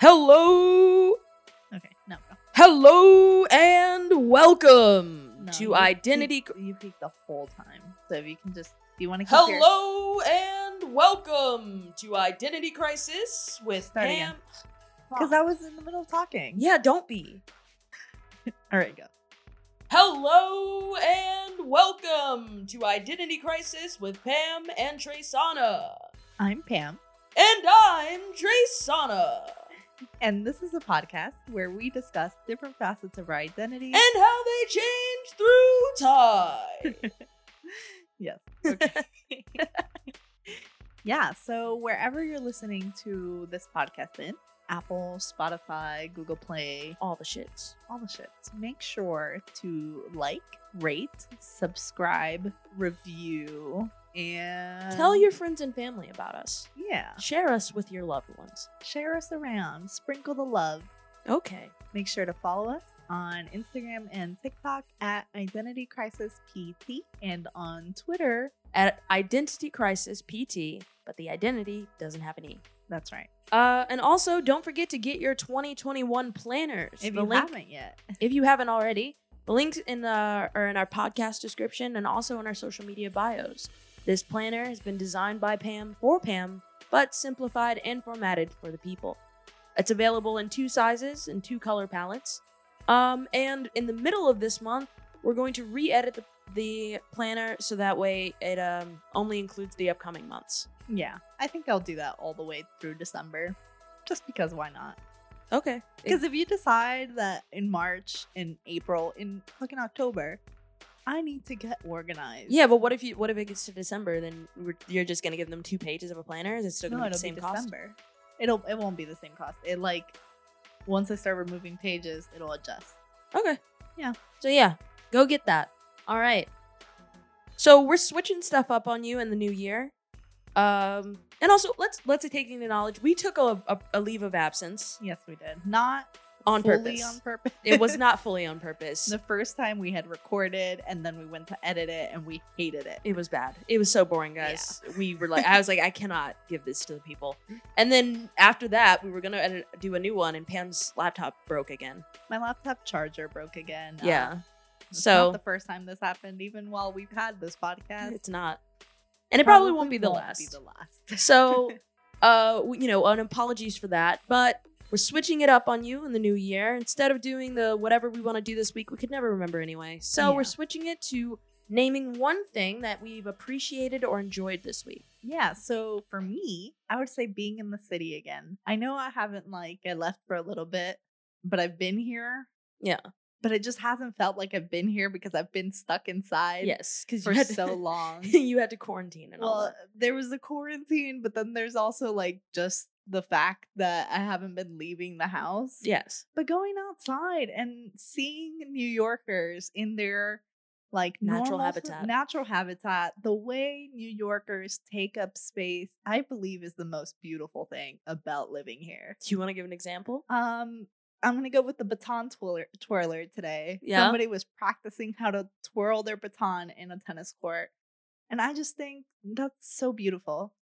Hello, Okay, no, go. hello, and welcome No, to you Identity. Peak, you peak the whole time. So if you can just, do you want to keep your- Hello and welcome to Identity Crisis with Start Pam. again. Because I was in the middle of talking. Yeah, don't be. All right, go. Hello and welcome to Identity Crisis with Pam and Traysana. I'm Pam, And I'm Traysana. And this is a podcast where we discuss different facets of our identity. And how they change through time. yes. Okay. yeah. So wherever you're listening to this podcast in, Apple, Spotify, Google Play, All the shits. all the shits. Make sure to like, rate, subscribe, review, and Tell your friends and family about us. yeah. Share us with your loved ones. Share us around. Sprinkle the love. Okay. Make sure to follow us on Instagram and TikTok at Identity Crisis PT and on Twitter. At Identity Crisis PT, but the identity doesn't have an E. That's right. Uh, and also, don't forget to get your 2021 planners. If The you link- haven't yet, if you haven't already, the links in the are in our podcast description and also in our social media bios. This planner has been designed by Pam for Pam, but simplified and formatted for the people. It's available in two sizes and two color palettes. Um, and in the middle of this month, we're going to re-edit the, the planner so that way it um, only includes the upcoming months. yeah, I think I'll do that all the way through December, just because why not? Okay. Because if you decide that in March, in April, in fucking October, I need to get organized. yeah, but what if you what if it gets to December? Then we're, you're just gonna give them two pages of a planner? Is it still gonna be the same be cost? December. It'll it won't be the same cost. It like once I start removing pages, it'll adjust. Okay. Yeah. So yeah, go get that. All right. So we're switching stuff up on you in the new year. Um and also let's let's take the knowledge we took a, a, a leave of absence Yes, we did. Not on fully purpose. on purpose. it was not fully on purpose. the first time we had recorded and then we went to edit it and we hated it. It was bad. It was so boring, guys. We were like, I was like, I cannot give this to the people. And then after that, we were gonna edit, do a new one, and Pam's laptop broke again. My laptop charger broke again. Uh, Yeah. it's so not the first time this happened, even while we've had this podcast. it's not, and it probably, won't be the last. Be the last. so uh you know an apologies for that but we're switching it up on you in the new year instead of doing the whatever we want to do this week we could never remember anyway so we're switching it to naming one thing that we've appreciated or enjoyed this week Yeah, so for me, I would say being in the city again. I know I haven't like I left for a little bit, but I've been here. Yeah. But it just hasn't felt like I've been here because I've been stuck inside yes because for you had so long. you had to quarantine and all well, that there was the quarantine, but then there's also like just the fact that I haven't been leaving the house. yes But going outside and seeing New Yorkers in their like Natural normal- habitat. natural habitat, the way New Yorkers take up space, I believe is the most beautiful thing about living here. do you want to give an example Um, I'm gonna go with the baton twirler, twirler today. Yeah? Somebody was practicing how to twirl their baton in a tennis court, and I just think that's so beautiful.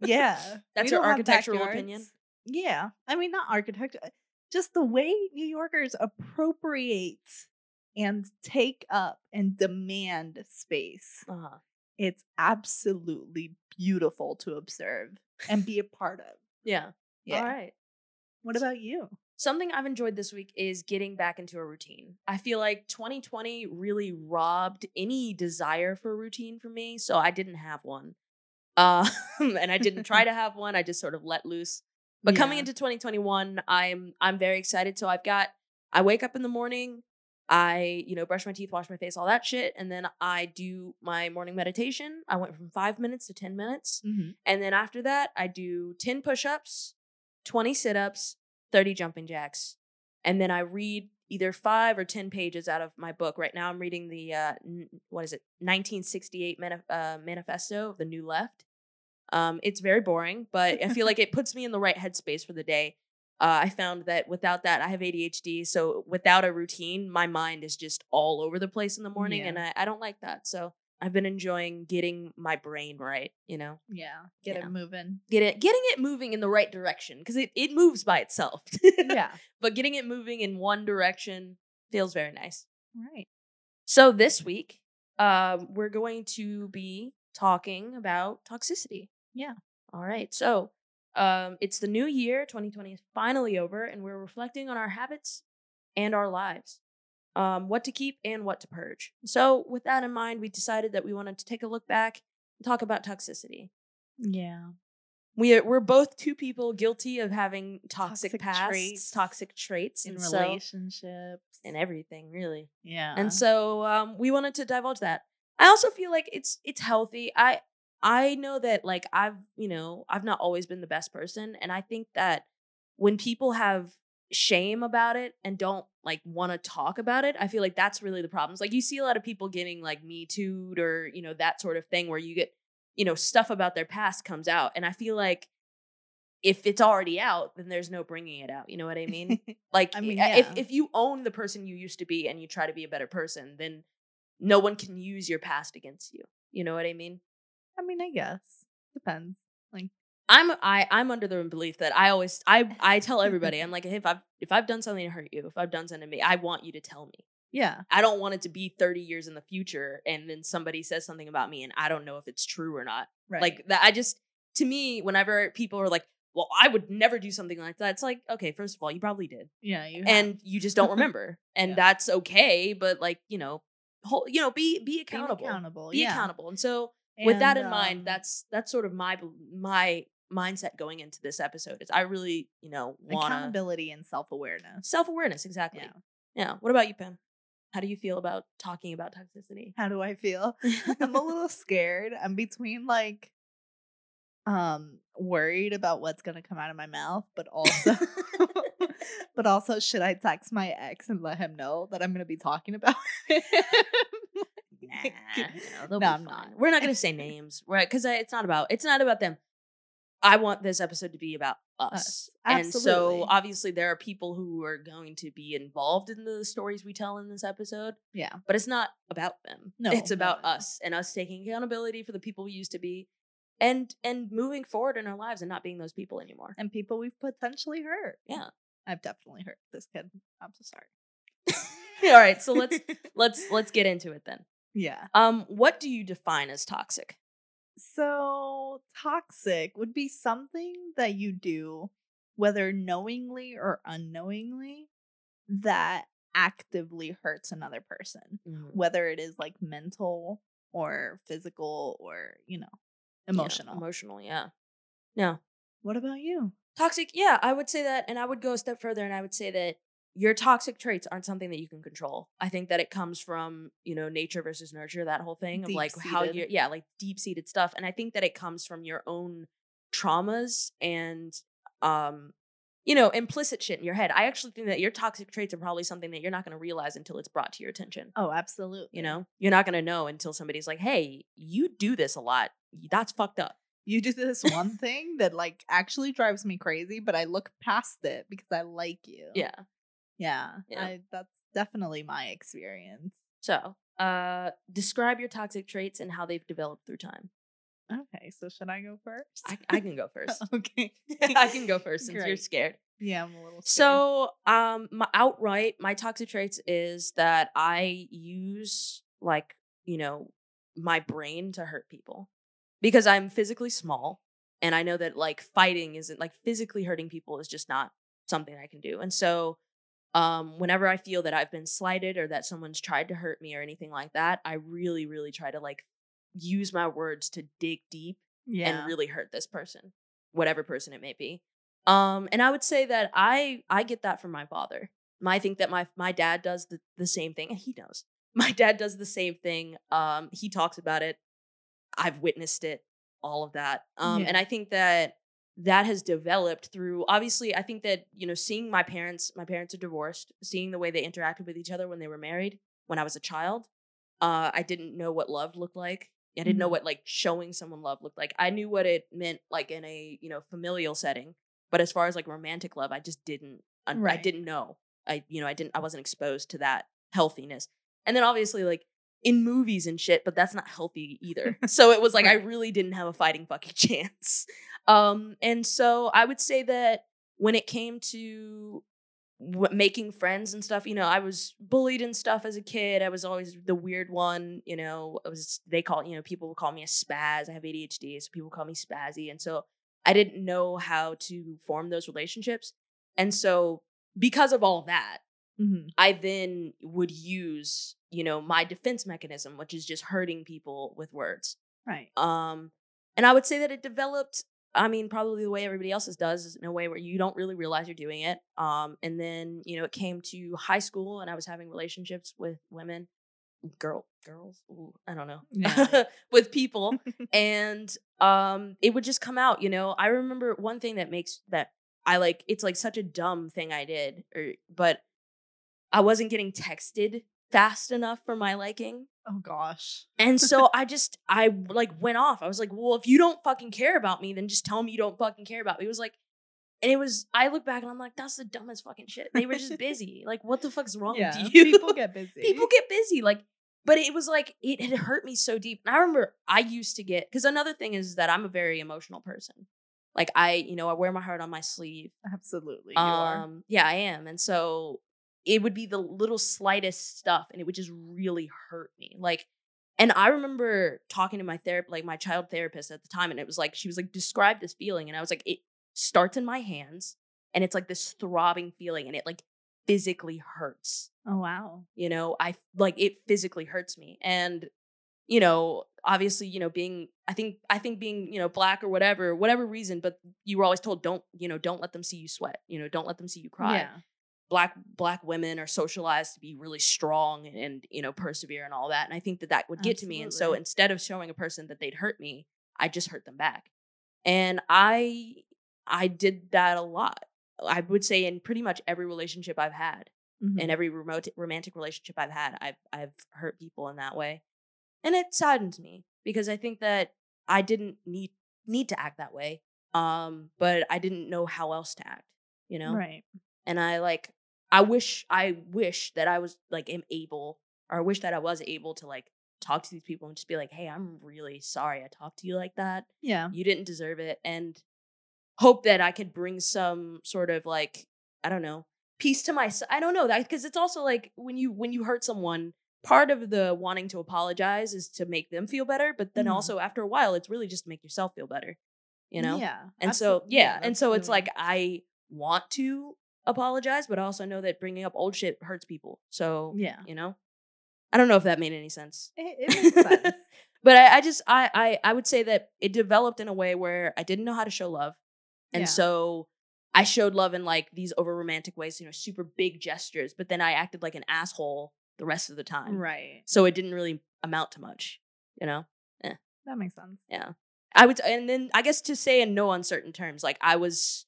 Yeah, That's your architectural opinion? Yeah, I mean not architecture, just the way New Yorkers appropriate and take up and demand space. uh-huh It's absolutely beautiful to observe and be a part of. yeah Yeah. all right What about you? Something I've enjoyed this week is getting back into a routine. I feel like 2020 really robbed any desire for a routine for me, so I didn't have one. Uh, and I didn't try to have one. I just sort of let loose. But coming into 2021, I'm I'm very excited. So I've got I wake up in the morning, I, you know, brush my teeth, wash my face, all that shit, and then I do my morning meditation. I went from 5 minutes to 10 minutes. Mhm. And then after that, I do 10 push ups, 20 sit ups, 30 jumping jacks. And then I read either five or 10 pages out of my book. Right now, I'm reading the, uh, n- what is it, 1968 manif- uh, Manifesto of the New Left. Um, it's very boring, but I feel like it puts me in the right headspace for the day. Uh, I found that without that, I have ADHD. So without a routine, my mind is just all over the place in the morning, Yeah. and I, I don't like that. So I've been enjoying getting my brain right, you know? Yeah. Get Yeah. it moving. Get it getting it moving in the right direction because it, it moves by itself. yeah. but getting it moving in one direction feels very nice. Right. So this week, um, we're going to be talking about toxicity. Yeah. All right. So um, it's the new year. 2020 is finally over, and we're reflecting on our habits and our lives. Um, what to keep and what to purge. So, with that in mind, we decided that we wanted to take a look back and talk about toxicity. Yeah. We are, we're both two people guilty of having toxic, Toxic pasts, traits toxic traits, In and so relationships. and everything, really. yeah. and so um, we wanted to divulge that i also feel like it's it's healthy i i know that like i've you know i've not always been the best person and i think that when people have shame about it and don't like want to talk about it i feel like that's really the problems like you see a lot of people getting like me too'd or you know that sort of thing where you get you know stuff about their past comes out and i feel like if it's already out then there's no bringing it out you know what i mean like I mean, i- if if you own the person you used to be and you try to be a better person, then no one can use your past against you. You know what I mean? I mean, I guess. Depends. Like, I'm I I'm under the belief that I always I I tell everybody I'm like hey, if I've if I've done something to hurt you, if I've done something to me, I want you to tell me. yeah. I don't want it to be 30 years in the future and then somebody says something about me and I don't know if it's true or not. Right. Like that I just to me whenever people are like, "Well, I would never do something like that." It's like, "Okay, first of all, you probably did." yeah. You have- and you just don't remember and Yeah. that's okay but like you know whole, you know be be accountable accountable. be yeah. accountable and so with that And, in mind um, that's that's sort of my my mindset going into this episode is i really you know want to accountability and self awareness. self-awareness exactly Yeah. yeah what about you pam how do you feel about talking about toxicity How do I feel? I'm a little scared. I'm between like um worried about what's gonna come out of my mouth, but also but also should I text my ex and let him know that I'm gonna be talking about him? Nah, no, No, I'm fine. not. We're not gonna say names, right? Because it's not about it's not about them. I want this episode to be about us. Us. And so obviously there are people who are going to be involved in the stories we tell in this episode, yeah. but it's not about them. No, it's about no. us and us taking accountability for the people we used to be and and moving forward in our lives and not being those people anymore. And people we've potentially hurt. Yeah. I've definitely hurt this kid. I'm so sorry. All right, so let's let's let's get into it then. Yeah. Um what do you define as toxic? So, toxic would be something that you do, whether knowingly or unknowingly, that actively hurts another person, whether it is like mental or physical or, you know, Yeah, emotional. emotional, yeah. Yeah. what about you? Toxic, yeah, I would say that, and I would go a step further, and I would say that your toxic traits aren't something that you can control. I think that it comes from you know nature versus nurture, that whole thing of like how you, yeah, like deep seated stuff, and I think that it comes from your own traumas and um, you know, implicit shit in your head. I actually think that your toxic traits are probably something that you're not going to realize until it's brought to your attention. Oh, absolutely. You know, you're not going to know until somebody's like, "Hey, you do this a lot. That's fucked up." you do this one thing that like actually drives me crazy, but I look past it because I like you. Yeah. Yeah. Yeah. I, that's definitely my experience. So, uh, describe your toxic traits and how they've developed through time. Okay, so should I go first? I, I can go first. okay. I can go first since you're scared. Yeah, I'm a little scared. So, um, my outright, my toxic traits is that I use like you know my brain to hurt people because I'm physically small, and I know that like fighting isn't like physically hurting people is just not something I can do, and so. Um, whenever I feel that I've been slighted or that someone's tried to hurt me or anything like that, I really, really try to like use my words to dig deep yeah. and really hurt this person, whatever person it may be. Um, and I would say that I I get that from my father. I think that my my dad does the, the same thing, and he knows. My dad does the same thing. Um, he talks about it. I've witnessed it, all of that. Um, Yeah. and I think that that has developed through obviously i think that you know seeing my parents my parents are divorced seeing the way they interacted with each other when they were married when i was a child uh i didn't know what love looked like i didn't know Mhm. what like showing someone love looked like i knew what it meant like in a you know familial setting but as far as like romantic love i just didn't un- i Right. didn't know i you know i didn't i wasn't exposed to that healthiness and then obviously like in movies and shit, but that's not healthy either. so it was like I really didn't have a fighting fucking chance. Um, and so I would say that when it came to w- making friends and stuff, you know, I was bullied and stuff as a kid. I was always the weird one, you know. I was they call you know people call me a spaz. I have ADHD, so people call me spazzy, and so I didn't know how to form those relationships. And so because of all that, Mhm. I then would use, you know, my defense mechanism, which is just hurting people with words. Right. Um, and I would say that it developed, I mean, probably the way everybody else's does, is in a way where you don't really realize you're doing it. Um, and then, you know, it came to high school and I was having relationships with women, girl, girls, Ooh, I don't know, Yeah. with people. and um, it would just come out, you know. I remember one thing that makes that I like, it's like such a dumb thing I did, or, but I wasn't getting texted fast enough for my liking. Oh gosh. And so I just I like went off. I was like, well, if you don't fucking care about me, then just tell me you don't fucking care about me. It was like, and it was. I look back and I'm like, that's the dumbest fucking shit. They were just busy. like, what the fuck's wrong Yeah. with you? People get busy. people get busy. Like, but it was like it had hurt me so deep. And I remember I used to get because another thing is that I'm a very emotional person. Like I, you know, I wear my heart on my sleeve. Absolutely. You are. Um, yeah, I am. And so it would be the little slightest stuff and it would just really hurt me. Like, and I remember talking to my therapist, like my child therapist at the time, and it was like, she was like, describe this feeling. And I was like, it starts in my hands and it's like this throbbing feeling and it like physically hurts. Oh wow. You know, I like it physically hurts me. And, you know, obviously, you know, being I think I think being, you know, black or whatever, whatever reason, but you were always told don't, you know, don't let them see you sweat. You know, don't let them see you cry Yeah. Black black women are socialized to be really strong and you know persevere and all that and i think that that would get to me and so instead of showing a person that they'd hurt me i just hurt them back and i i did that a lot i would say in pretty much every relationship i've had Mhm. in every remote romantic relationship i've had i've i've hurt people in that way and it saddens me because i think that i didn't need need to act that way um but i didn't know how else to act you know Right. And I like I wish I wish that I was like am able or I wish that I was able to like talk to these people and just be like, "Hey, I'm really sorry I talked to you like that. Yeah. You didn't deserve it." And hope that I could bring some sort of like I don't know, peace to my I don't know, that because it's also like when you when you hurt someone, part of the wanting to apologize is to make them feel better, but then Mhm. also after a while it's really just to make yourself feel better. You know? Yeah. And so, absol- yeah. And so it's like, I want to apologize, but I also know that bringing up old shit hurts people. So, Yeah. you know, I don't know if that made any sense. It, it makes sense. but I, I just, I, I, I would say that it developed in a way where I didn't know how to show love. And Yeah. so I showed love in like these over romantic ways, you know, super big gestures, but then I acted like an asshole the rest of the time. right. So it didn't really amount to much, you know? Eh. That makes sense. Yeah. I would and then I guess to say in no uncertain terms, like I was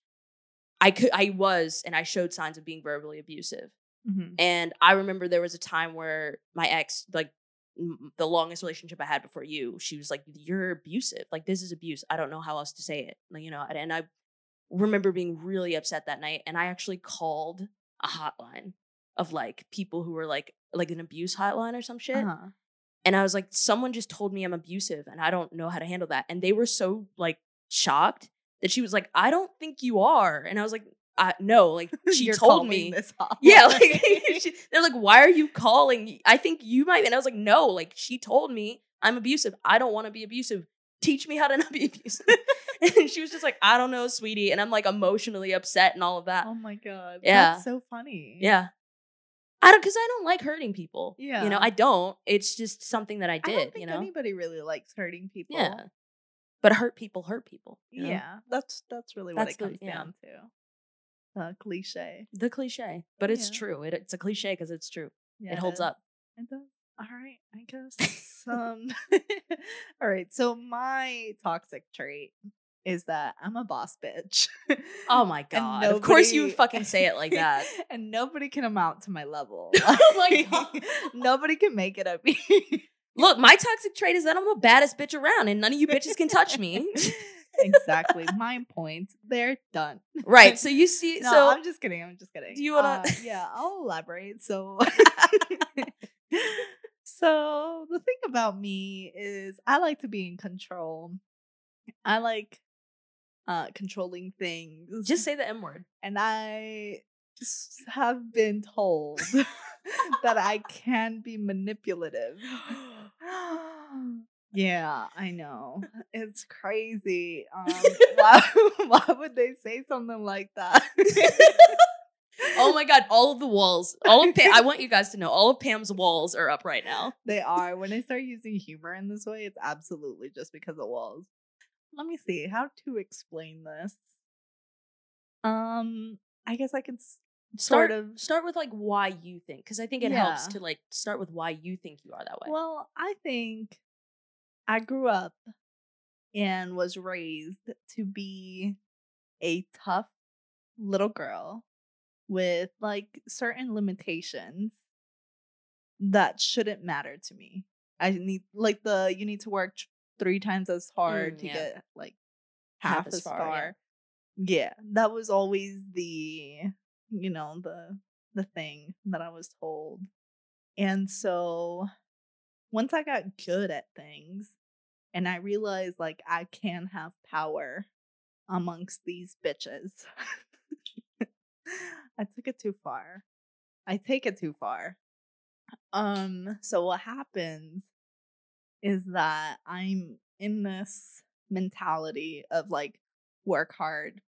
I could I was and I showed signs of being verbally abusive. hmm And I remember there was a time where my ex, like m- the longest relationship I had before you, she was like, You're abusive. Like this is abuse. I don't know how else to say it. Like, you know, and- and I remember being really upset that night. And I actually called a hotline of like people who were like like an abuse hotline or some shit. Uh-huh. And I was like, someone just told me I'm abusive and I don't know how to handle that. And they were so like shocked that she was like, I don't think you are. And I was like, I, no, like she told me. this. Yeah, like she- they're like, why are you calling? I think you might. And I was like, no, like she told me I'm abusive. I don't want to be abusive. Teach me how to not be abusive. and she was just like, I don't know, sweetie. And I'm like emotionally upset and all of that. oh my god. Yeah. That's so funny. Yeah. I don't, cause I don't like hurting people. Yeah, you know, I don't. It's just something that I I did, don't think you know? anybody really likes hurting people. Yeah. But hurt people hurt people. you know? Yeah. That's that's really what the- it comes yeah. down to. The cliche. The cliche. But it's Yeah. true. It, it's a cliche because it's true. Yeah, it holds is. up. It does. All right, I guess. um, all right. So my toxic trait is that I'm a boss bitch. Oh my god. of course you fucking say it like that. and nobody can amount to my level. Oh my Like, nobody can make it up. Look, my toxic trait is that I'm the baddest bitch around and none of you bitches can touch me. exactly. My point. They're done. right. So you see No, so I'm just kidding. I'm just kidding. Do you wanna- Uh, yeah, I'll elaborate. So, So the thing about me is I like to be in control. I like uh controlling things. Just say the M word. and I s- have been told that I can be manipulative. Yeah, I know. It's crazy. Um, why, why would they say something like that? oh my god, all of the walls. All of Pam, I want you guys to know all of Pam's walls are up right now. They are. When I start using humor in this way, it's absolutely just because of walls. Let me see how to explain this. Um, I guess I can s- Start of. start with like why you think cuz I think it helps to like start with why you think you are that way. Well, I think I grew up and was raised to be a tough little girl with like certain limitations that shouldn't matter to me. I need like the you need to work three times as hard Mm, to yeah. get like half, Half as as far, far. yeah. Yeah. that was always the you know the the thing that I was told. And so once I got good at things and I realized like I can have power amongst these bitches. I took it too far. I take it too far. Um so what happens is that I'm in this mentality of like work hard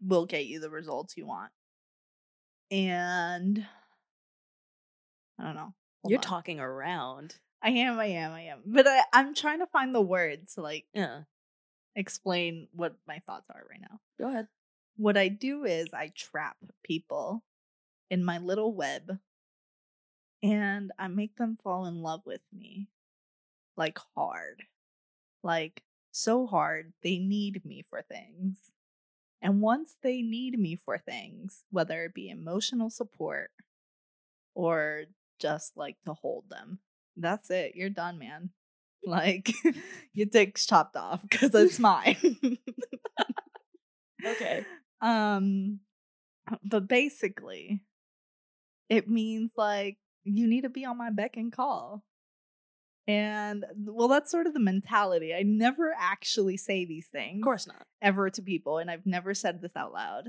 will get you the results you want. And I don't know. Hold You're on. talking around. I am, I am, I am. But I, I'm trying to find the words to like Yeah. explain what my thoughts are right now. Go ahead. What I do is I trap people in my little web and I make them fall in love with me like hard. Like so hard they need me for things. And once they need me for things, whether it be emotional support or just like to hold them, that's it. You're done, man. Like your dick's chopped off because it's mine. Okay. Um, but basically, it means like you need to be on my beck and call. And well, that's sort of the mentality. I never actually say these things Of course not. ever to people, and I've never said this out loud.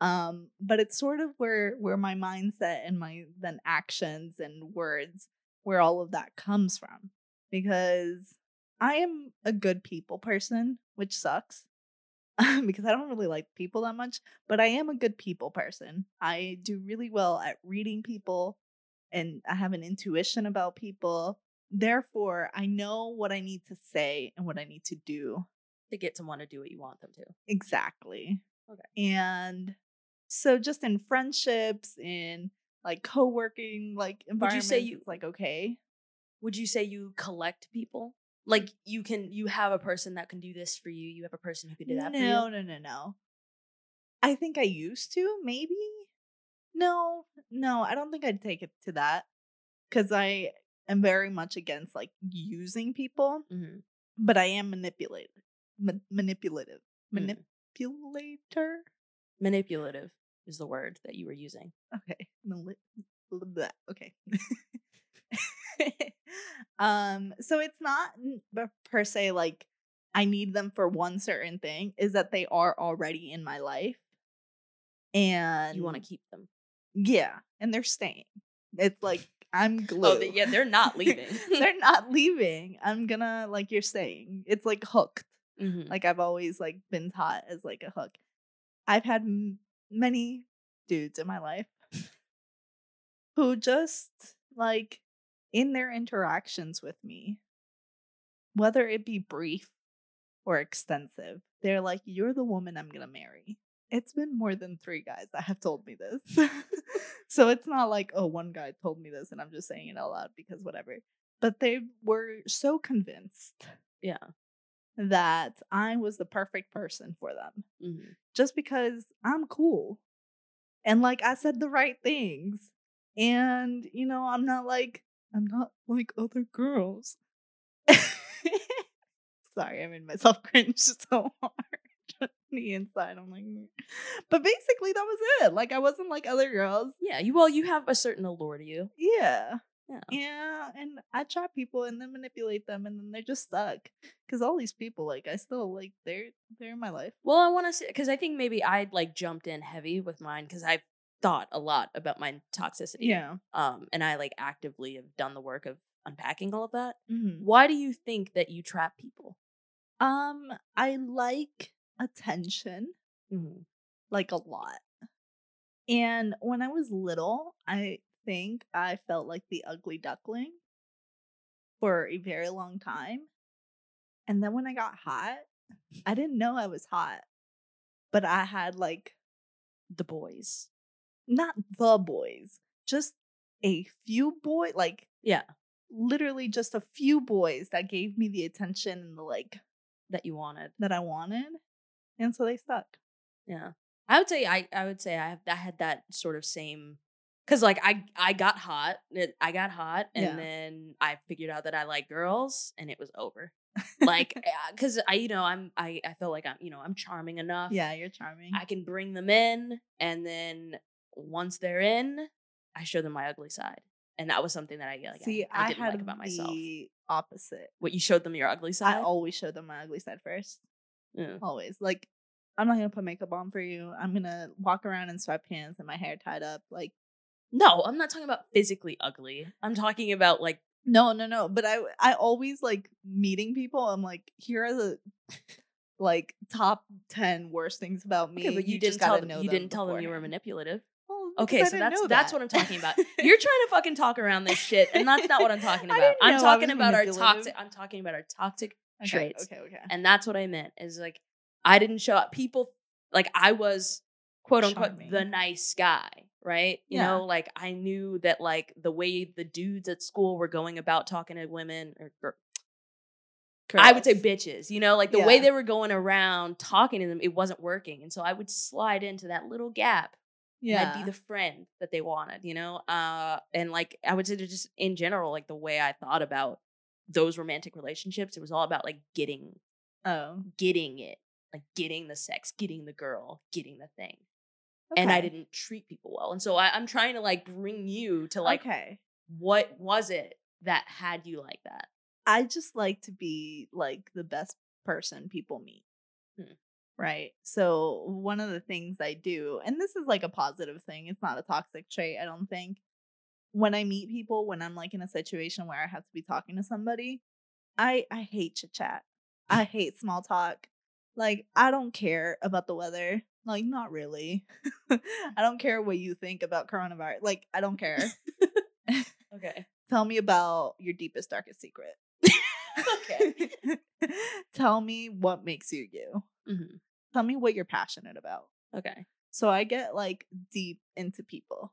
Um, but it's sort of where where my mindset and my then actions and words, where all of that comes from. Because I am a good people person, which sucks. because I don't really like people that much, but I am a good people person. I do really well at reading people and I have an intuition about people. Therefore, I know what I need to say and what I need to do To get someone to do what you want them to. Exactly. Okay. And so just in friendships, in like co-working like environments, would you say you- it's like okay. Would you say you collect people? Like you can you have a person that can do this for you. You have a person who can do that no, for you. no, no, no. I think I used to, maybe. No, no, I don't think I'd take it to that. Cause I am very much against like using people, Mhm. but I am manipulated. Ma- manipulative. Mm. Manipulator. Manipulative is the word that you were using. Okay. Mali- blah, Okay. um so it's not per se like I need them for one certain thing is that they are already in my life. And You want to keep them. Yeah, and they're staying. It's like I'm glue. Oh, they- yeah, they're not leaving. they're not leaving. I'm gonna like you're saying. It's like hooked Mhm. like I've always like been taught as like a hook. I've had m- many dudes in my life who just like in their interactions with me, whether it be brief or extensive, they're like, "You're the woman I'm gonna marry." It's been more than three guys that have told me this, so it's not like oh one guy told me this and I'm just saying it out loud because whatever. But they were so convinced yeah. that I was the perfect person for them Mhm. just because I'm cool. And like I said the right things. And you know, I'm not like I'm not like other girls. Sorry, I made myself cringe so hard. The inside, I'm like, "Mm." but basically that was it. Like I wasn't like other girls. Yeah. You well, you have a certain allure to you. Yeah. Yeah. Yeah, and I trap people and then manipulate them, and then they're just stuck. Because all these people, like, I still like they're they're in my life. Well, I want to say because I think maybe I like jumped in heavy with mine because I've thought a lot about my toxicity. Yeah. Um, and I like actively have done the work of unpacking all of that. Mm-hmm. Why do you think that you trap people? Um, I like attention Mm-hmm. like a lot. And when I was little, I think I felt like the ugly duckling for a very long time. And then when I got hot, I didn't know I was hot, but I had like The boys. not the boys, just a few boy, like Yeah. literally just a few boys that gave me the attention and the like That you wanted. that I wanted. And so they stuck. Yeah. I would say I I would say I have I had that sort of same cuz like I I got hot. It, I got hot and Yeah. then I figured out that I like girls and it was over. Like eh, cuz I you know I'm I I feel like I'm you know I'm charming enough. yeah, you're charming. I can bring them in and then once they're in, I show them my ugly side. And that was something that I like See, I, I I, didn't had like about myself. the opposite. What you showed them your ugly side? I always show them my ugly side first. Yeah. Always. Like, I'm not gonna put makeup on for you. I'm gonna walk around in sweatpants and my hair tied up. Like, No, I'm not talking about physically ugly. I'm talking about like no, no, no. But I, I always like meeting people. I'm like, here are the like top ten worst things about me. okay, but you, just didn't tell them, you didn't tell them you were manipulative. Well, Okay, so that's that's that. what I'm talking about. You're trying to fucking talk around this shit, and that's not what I'm talking about. I'm talking about our toxic. I'm talking about our toxic okay, traits. Okay, okay. And that's what I meant is like I didn't show up. People like I was quote unquote the nice guy, right? You Yeah. know, like I knew that like the way the dudes at school were going about talking to women or, or I would say bitches, you know, like the way they were going around talking to them, it wasn't working. And so I would slide into that little gap yeah. and I'd be the friend that they wanted, you know? Uh and like I would say just in general, like the way I thought about those romantic relationships, it was all about like getting oh, getting it, like getting the sex, getting the girl, getting the thing. And I didn't treat people well. And so I, I'm trying to like bring you to like okay. what was it that had you like that? I just like to be like the best person people meet. Hmm. Right. So, one of the things I do, and this is like a positive thing, it's not a toxic trait, I don't think. When I meet people, when I'm like in a situation where I have to be talking to somebody, I I hate chit chat. I hate small talk. Like, I don't care about the weather. Like, not really. I don't care what you think about coronavirus. Like, I don't care. Okay. Tell me about your deepest, darkest secret. Okay. Tell me what makes you you. hmm Tell me what you're passionate about. Okay. So I get like deep into people.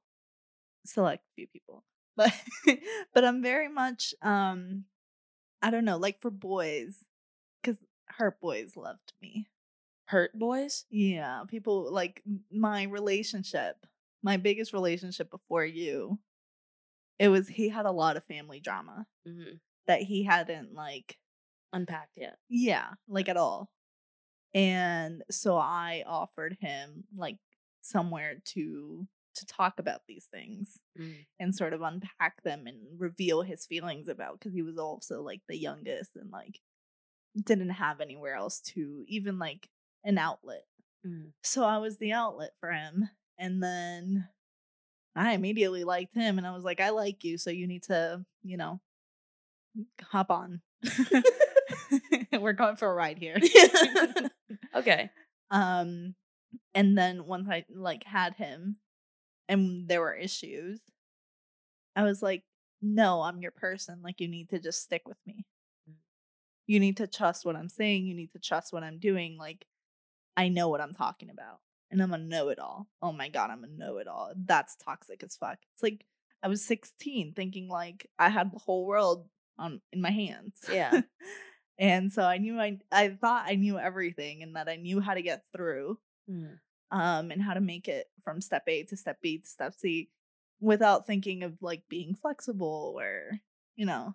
Select few people. But but I'm very much um I don't know, like for boys cuz hurt boys loved me. Hurt boys? Yeah, people like my relationship, my biggest relationship before you. It was he had a lot of family drama hmm that he hadn't like Unpacked yet. Yeah, like at all. And so I offered him like somewhere to to talk about these things Mm. and sort of unpack them and reveal his feelings about because he was also like the youngest and like didn't have anywhere else to even like an outlet. Mm. So I was the outlet for him. And then I immediately liked him and I was like, I like you, so you need to, you know, hop on. We're going for a ride here. okay. um and then once I like had him and there were issues, I was like, no, I'm your person. Like you need to just stick with me. Mm. You need to trust what I'm saying. You need to trust what I'm doing. Like I know what I'm talking about. And I'm a know it all. Oh my god, I'm a know it all. That's toxic as fuck. It's like I was 16 thinking like I had the whole world on in my hands. Yeah. and so I knew I I thought I knew everything and that I knew how to get through Mm. Um and how to make it from step A to step B to step C without thinking of like being flexible or you know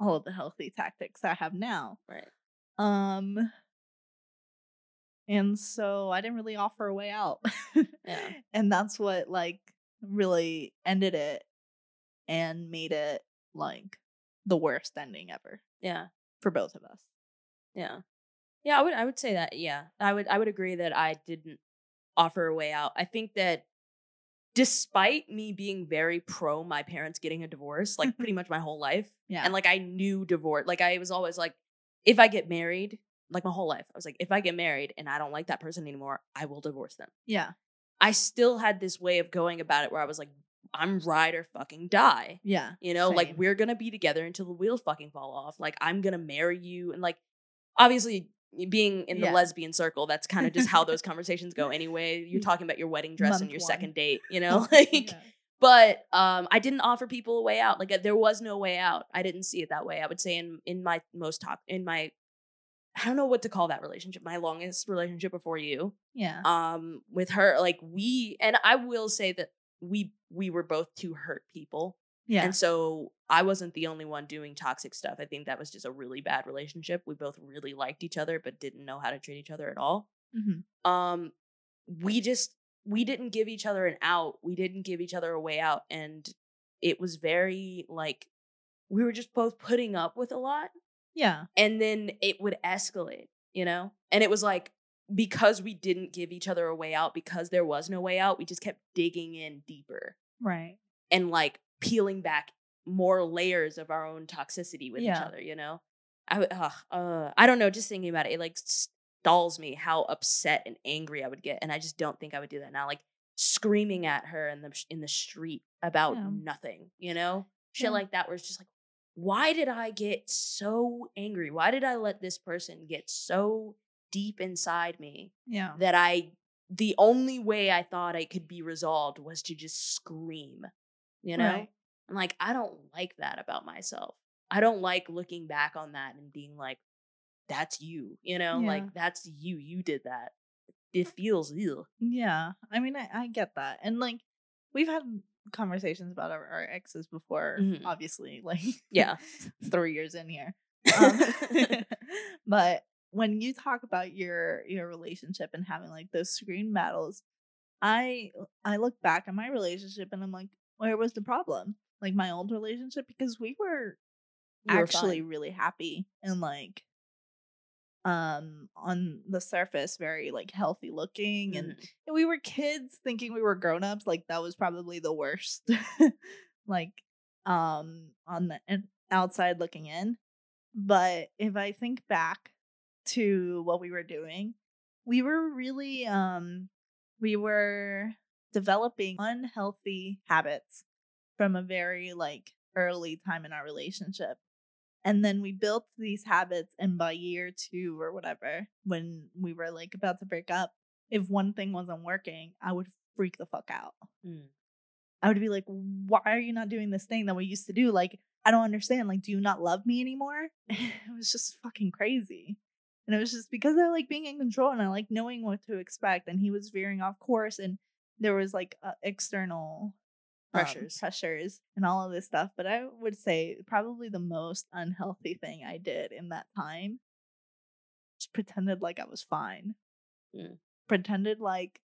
all of the healthy tactics I have now. Right. Um and so I didn't really offer a way out. Yeah. And that's what like really ended it. and made it like the worst ending ever Yeah. for both of us. Yeah. Yeah, I would I would say that. Yeah. I would I would agree that I didn't offer a way out. I think that despite me being very pro my parents getting a divorce like pretty mm-hmm. much my whole life Yeah. and like I knew divorce like I was always like if I get married like my whole life I was like if I get married and I don't like that person anymore I will divorce them. yeah. I still had this way of going about it where I was like I'm ride or fucking die. Yeah. You know, like we're gonna be together until the wheels fucking fall off. Like I'm gonna marry you, and like obviously being in the Yeah. lesbian circle, that's kind of just how those conversations go. Anyway, you're talking about your wedding dress and your one. second date. You know, like. Yeah. But um, I didn't offer people a way out. Like uh, there was no way out. I didn't see it that way. I would say in in my most top in my I don't know what to call that relationship. My longest relationship before you Yeah. um with her like we and i will say that we we were both two hurt people yeah. and so i wasn't the only one doing toxic stuff i think that was just a really bad relationship we both really liked each other but didn't know how to treat each other at all Mhm. um we just we didn't give each other an out we didn't give each other a way out and it was very like we were just both putting up with a lot Yeah. and then it would escalate, you know? And it was like because we didn't give each other a way out because there was no way out, we just kept digging in deeper Right. and like peeling back more layers of our own toxicity with each other, you know? I would- uh, I don't know, just thinking about it, it like stalls me how upset and angry I would get and I just don't think I would do that now like screaming at her in the in the street about Yeah. nothing, you know? Shit Yeah. like that where it's just like why did I get so angry? Why did I let this person get so deep inside me Yeah. that I the only way I thought I could be resolved was to just scream, you know? Right. And like I don't like that about myself. I don't like looking back on that and being like that's you, you know? Yeah. Like that's you. You did that. It feels ill. Yeah. I mean, I, I get that. And like, we've had conversations about our, our exes before, Mhm. obviously, like, Yeah. three years in here. Um, but when you talk about your your relationship and having like those screen battles, I I look back at my relationship and I'm like, where was the problem? Like my old relationship because we were We were actually fine. really happy and like um on the surface very like healthy looking and Mhm. and we were kids thinking we were grown-ups like that was probably the worst like um on the outside looking in but if i think back to what we were doing we were really um we were developing unhealthy habits from a very like early time in our relationship. And then we built these habits and by year two or whatever when we were like about to break up if one thing wasn't working i would freak the fuck out. Mm. i would be like why are you not doing this thing that we used to do? Like i don't understand. Like do you not love me anymore? It was just fucking crazy. And it was just because i like being in control and i like knowing what to expect and he was veering off course and there was like uh, external um, Pressures. pressures and all of this stuff but i would say probably the most unhealthy thing i did in that time just pretended like i was fine Mm. pretended like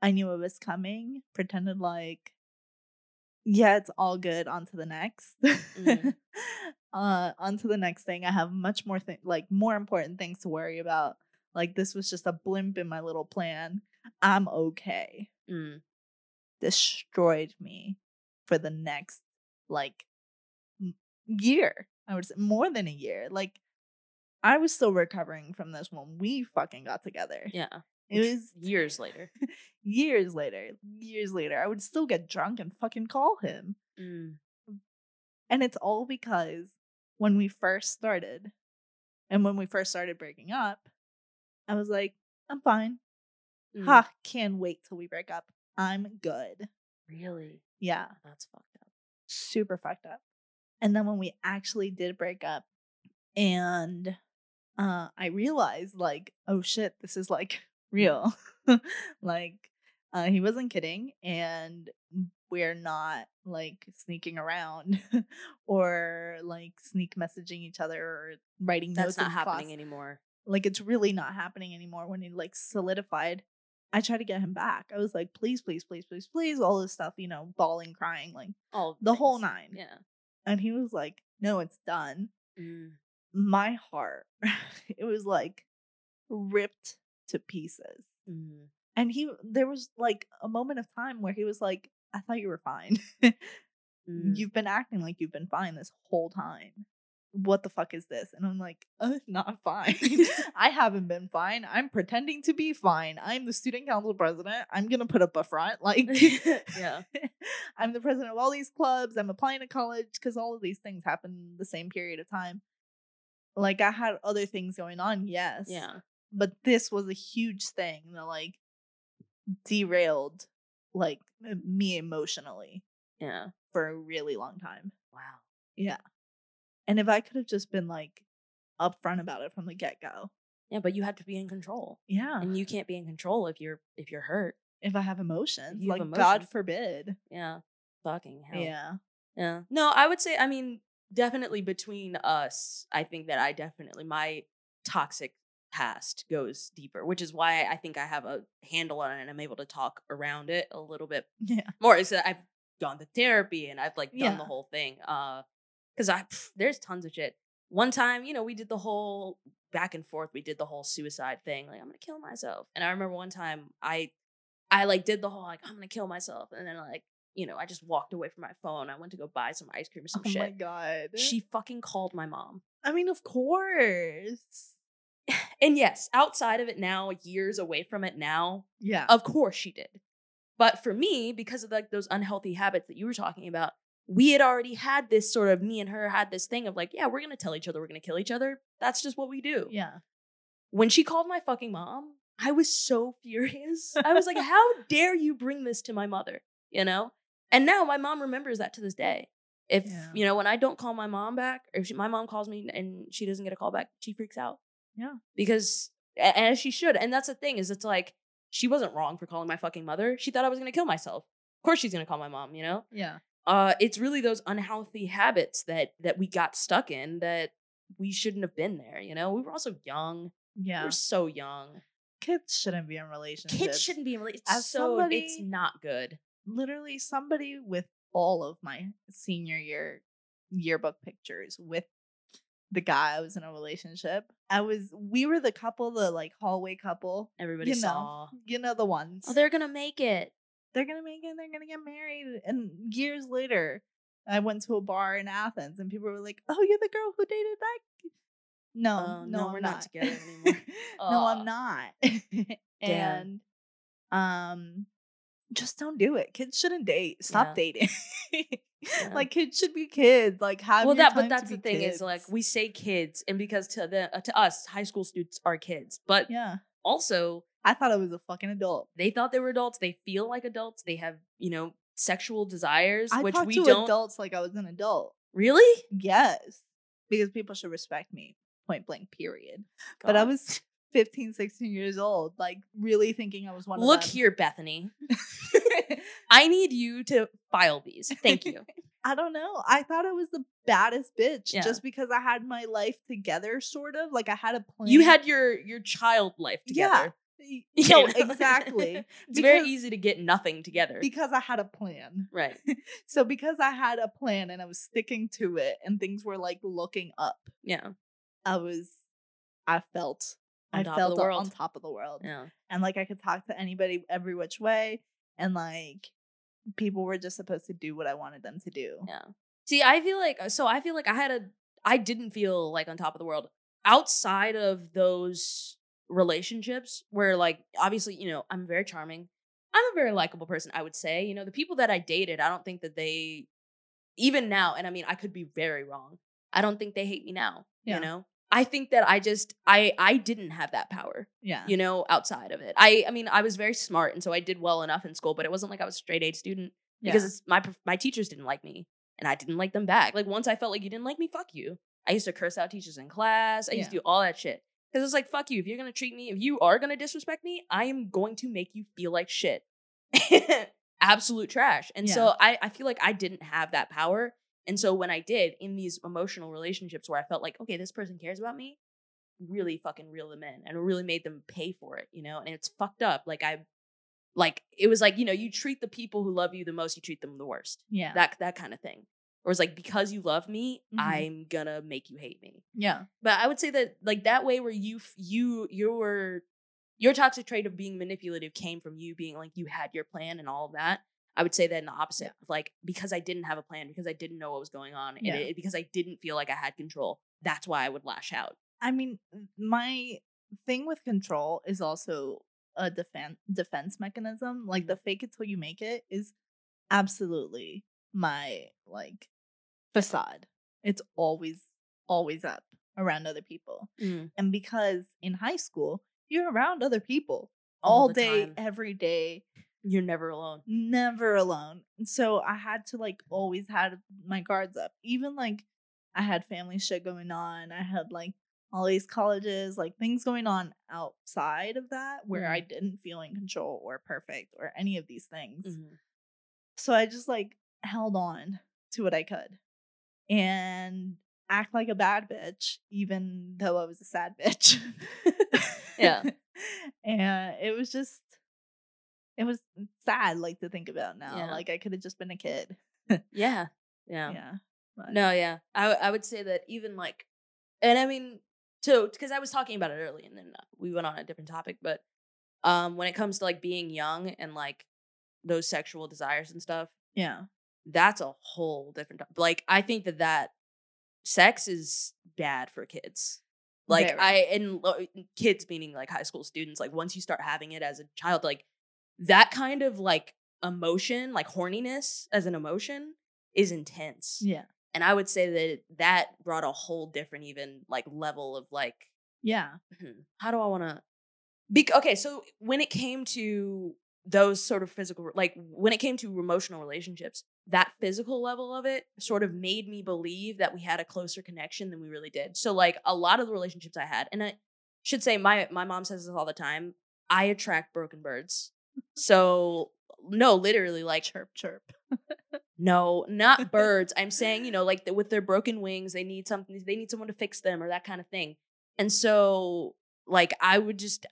i knew it was coming pretended like yeah it's all good on to the next Mhm. uh on to the next thing i have much more th- like more important things to worry about like this was just a blimp in my little plan i'm okay Mm. destroyed me for the next like year. I would say more than a year. Like I was still recovering from this when we fucking got together. Yeah. It was years later. years later. Years later, I would still get drunk and fucking call him. Mm. And it's all because when we first started and when we first started breaking up, I was like, I'm fine. Mm. Ha, can't wait till we break up. I'm good. Really? Yeah. That's fucked up. super fucked up. And then when we actually did break up and uh I realized like, oh shit, this is like real. like uh he wasn't kidding and we're not like sneaking around or like sneak messaging each other or writing That's notes That's not happening class. anymore. Like it's really not happening anymore when he like solidified I tried to get him back. I was like, please, please, please, please, please, all this stuff, you know, bawling, crying, like All the whole nine. Yeah. And he was like, no, it's done. Mm. My heart, it was like ripped to pieces. Mm. And he, there was like a moment of time where he was like, I thought you were fine. Mm. You've been acting like you've been fine this whole time. What the fuck is this? And I'm like, uh, not fine. I haven't been fine. I'm pretending to be fine. I'm the student council president. I'm gonna put up a front. Like, Yeah. I'm the president of all these clubs. I'm applying to college because all of these things happen the same period of time. Like, I had other things going on, yes. Yeah. But this was a huge thing that like derailed like me emotionally Yeah. for a really long time. Wow. Yeah. And if I could have just been like upfront about it from the get go. Yeah, but you have to be in control. Yeah. And you can't be in control if you're if you're hurt. if I have emotions, have like God forbid. Yeah. Fucking hell. Yeah. Yeah. No, I would say, I mean, definitely between us, I think that I definitely, my toxic past goes deeper, which is why I think I have a handle on it and I'm able to talk around it a little bit Yeah. more. Is that I've gone to therapy and I've like done Yeah. the whole thing. Uh, cause I, pff, there's tons of shit. One time, you know, we did the whole back and forth. We did the whole suicide thing. Like, I'm gonna kill myself. And I remember one time I, I like did the whole like I'm gonna kill myself, and then like you know I just walked away from my phone. I went to go buy some ice cream or some shit. Oh my god. She fucking called my mom. I mean, of course. And yes, outside of it now, years away from it now, Yeah. of course she did. But for me, because of like those unhealthy habits that you were talking about, we had already had this sort of me and her had this thing of like, yeah, we're gonna tell each other we're gonna kill each other. That's just what we do. yeah. When she called my fucking mom, I was so furious. I was like, how dare you bring this to my mother? You know? And now my mom remembers that to this day. If, Yeah. you know, when I don't call my mom back, or if she, my mom calls me and she doesn't get a call back, she freaks out. Yeah. Because, and she should. And that's the thing, is it's like, she wasn't wrong for calling my fucking mother. She thought I was going to kill myself. Of course she's going to call my mom, you know? Yeah. Uh it's really those unhealthy habits that that we got stuck in that we shouldn't have been there you know we were also young Yeah. we're so young Kids shouldn't be in relationships. kids shouldn't be in relationships. As so it's not good literally somebody with all of my senior year yearbook pictures with the guy I was in a relationship. I was we were the couple, the like hallway couple. everybody you know, saw You know the ones. oh they're gonna make it they're gonna make it, they're gonna get married. And years later, I went to a bar in Athens and people were like, Oh, you're the girl who dated that no, Oh, no, no, we're not together anymore. no, I'm not. And um just don't do it. Kids shouldn't date. Stop Yeah. dating. Yeah. Like kids should be kids. Like have well that but that's the thing is like we say kids and because to the uh, to us high school students are kids but yeah. also I thought I was a fucking adult. they thought they were adults they feel like adults they have you know sexual desires I which we to don't adults like I was an adult. really Yes. Because people should respect me. Point blank, period. But I was 15, 16 years old, like really thinking I was one Look of them. here, Bethany. I need you to file these. Thank you. I don't know. I thought I was the baddest bitch Yeah. just because I had my life together, sort of. Like I had a plan. You had your your child life together. Y- You No, know? exactly. it's very easy to get nothing together. Because I had a plan. right. So because I had a plan and I was sticking to it and things were like looking up, Yeah. I was I felt I felt on top of the world. Yeah. And like I could talk to anybody every which way and like people were just supposed to do what I wanted them to do. Yeah. See, I feel like uh, so I feel like I had a I didn't feel like on top of the world outside of those relationships where like obviously, you know, I'm very charming. I'm a very likable person, I would say. You know, the people that I dated, I don't think that they even now, and I mean I could be very wrong. I don't think they hate me now, Yeah. you know? I think that I just I I didn't have that power Yeah. you know, outside of it. I I mean, I was very smart and so I did well enough in school, but it wasn't like I was a straight A student because Yeah. it's, my my teachers didn't like me and I didn't like them back. Like once I felt like you didn't like me, fuck you. I used to curse out teachers in class. I used to do all that shit. Cuz it's like fuck you. If you're going to treat me, if you are going to disrespect me, I am going to make you feel like shit. Absolute trash. And so I I feel like I didn't have that power. And so when I did in these emotional relationships where I felt like, okay, this person cares about me, really fucking reel them in and really made them pay for it, you know? And it's fucked up. Like I like it was like you know you treat the people who love you the most you treat them the worst Yeah. that that kind of thing or it's like because you love me Mhm. i'm gonna make you hate me yeah. but i would say that like that way where you you your your toxic trait of being manipulative came from you being like you had your plan and all of that i would say that in the opposite Yeah. like because i didn't have a plan because i didn't know what was going on and it, because i didn't feel like i had control that's why i would lash out I mean, my thing with control is also a defense defense mechanism. Like the fake it till you make it is absolutely my like facade. It's always always up around other people. And because in high school, you're around other people All all, day, time. every day, you're never alone never alone. And So I had to like always had my guards up. Even like I had family shit going on. I had like all these colleges, like things going on outside of that where I didn't feel in control or perfect or any of these things. Mhm. So I just like held on to what I could and act like a bad bitch, even though I was a sad bitch. Yeah. and it was just, it was sad, like to think about now. Yeah. Like I could have just been a kid. yeah yeah Yeah. but- No, yeah. I, I would say that even like, and I mean, so because I was talking about it early, and then we went on a different topic, but um, when it comes to like being young and like those sexual desires and stuff, Yeah. That's a whole different. Like, I think that that sex is bad for kids. Like Very. I and lo- kids meaning like high school students. Like once you start having it as a child, like that kind of like emotion, like horniness as an emotion, is intense Yeah. and i would say that that brought a whole different even like level of like Yeah. hmm, how do i want to be okay so when it came to those sort of physical like when it came to emotional relationships that physical level of it sort of made me believe that we had a closer connection than we really did so like a lot of the relationships i had and i should say my my mom says this all the time i attract broken birds so no literally like Chirp, chirp. no, not birds. I'm saying, you know, like the, with their broken wings, they need something, they need someone to fix them or that kind of thing. And so, like, I would just,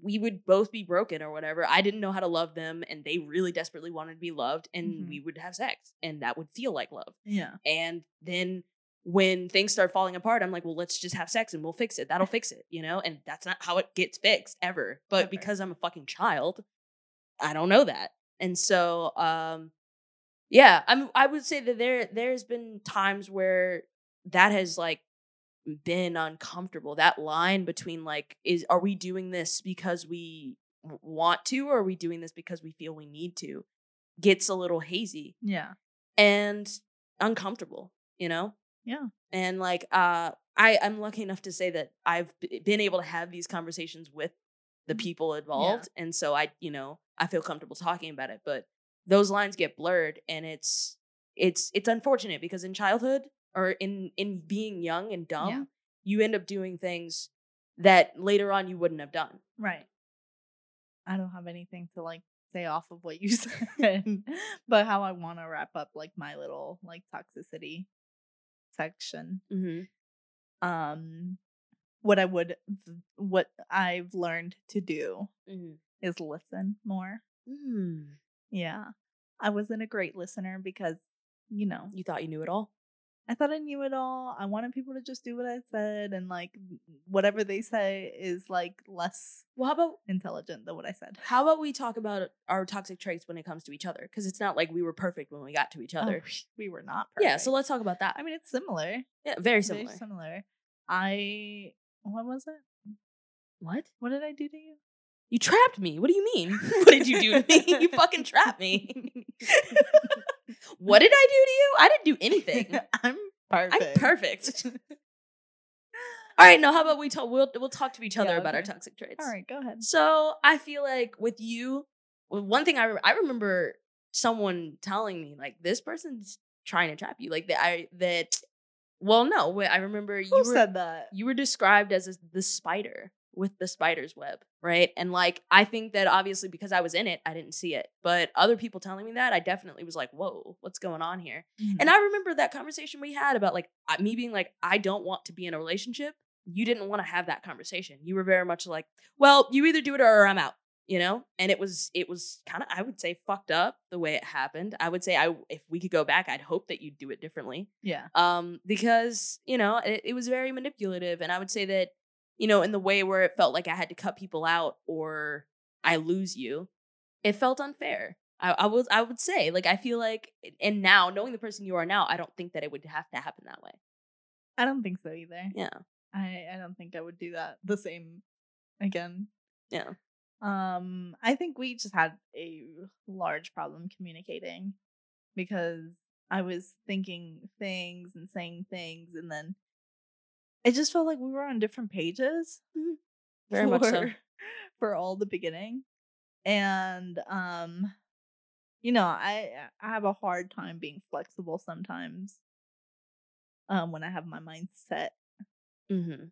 we would both be broken or whatever. I didn't know how to love them, and they really desperately wanted to be loved, and Mhm. we would have sex, and that would feel like love. Yeah. And then when things start falling apart, I'm like, well, let's just have sex and we'll fix it. That'll fix it, you know? And that's not how it gets fixed ever. But Ever. because I'm a fucking child, I don't know that. And so, um, yeah, I'm I would say that there there's been times where that has like been uncomfortable. That line between like is are we doing this because we want to or are we doing this because we feel we need to gets a little hazy Yeah. and uncomfortable, you know? Yeah. And like uh I I'm lucky enough to say that I've b- been able to have these conversations with the people involved and so I, you know, I feel comfortable talking about it, but those lines get blurred and it's it's it's unfortunate because in childhood or in in being young and dumb, you end up doing things that later on you wouldn't have done. Right. I don't have anything to like say off of what you said, but how I want to wrap up like my little like toxicity section. Mm-hmm. Um, what I would, what I've learned to do Mm-hmm. is listen more. Mm. Yeah. I wasn't a great listener because, you know, You thought you knew it all? I thought I knew it all. I wanted people to just do what I said and like whatever they say is like less Well, how about intelligent than what I said. How about we talk about our toxic traits when it comes to each other? Because it's not like we were perfect when we got to each Oh, other. we were not perfect. Yeah, so let's talk about that. I mean, it's similar. yeah, very similar. Very similar. I what was it? what? What did I do to you? You trapped me. What do you mean? what did you do to me? You fucking trapped me. what did I do to you? I didn't do anything. I'm perfect. I'm perfect. All right, now how about we talk? We'll we'll talk to each other Yeah, about our toxic traits. All right, go ahead. So I feel like with you, one thing I re- I remember someone telling me like this person's trying to trap you, like that I that. Well, no, wait, I remember you Who were said that? you were described as a, the spider with the spider's web, right? And like I think that obviously because I was in it, I didn't see it, but other people telling me that, I definitely was like, "Whoa, what's going on here?" Mm-hmm. And I remember that conversation we had about like me being like, I don't want to be in a relationship. You didn't want to have that conversation. You were very much like, well, you either do it or I'm out. you know and it was it was kind of i would say fucked up the way it happened i would say i if we could go back i'd hope that you'd do it differently Yeah. um because you know it, it was very manipulative and i would say that you know in the way where it felt like i had to cut people out or i lose you it felt unfair I, I would i would say like i feel like and now knowing the person you are now i don't think that it would have to happen that way I don't think so either. yeah I, I don't think I would do that the same again. yeah Um, I think we just had a large problem communicating because I was thinking things and saying things, and then it just felt like we were on different pages. very much so for- for all the beginning, and um, you know, I I have a hard time being flexible sometimes. Um, when I have my mind set, mm-hmm.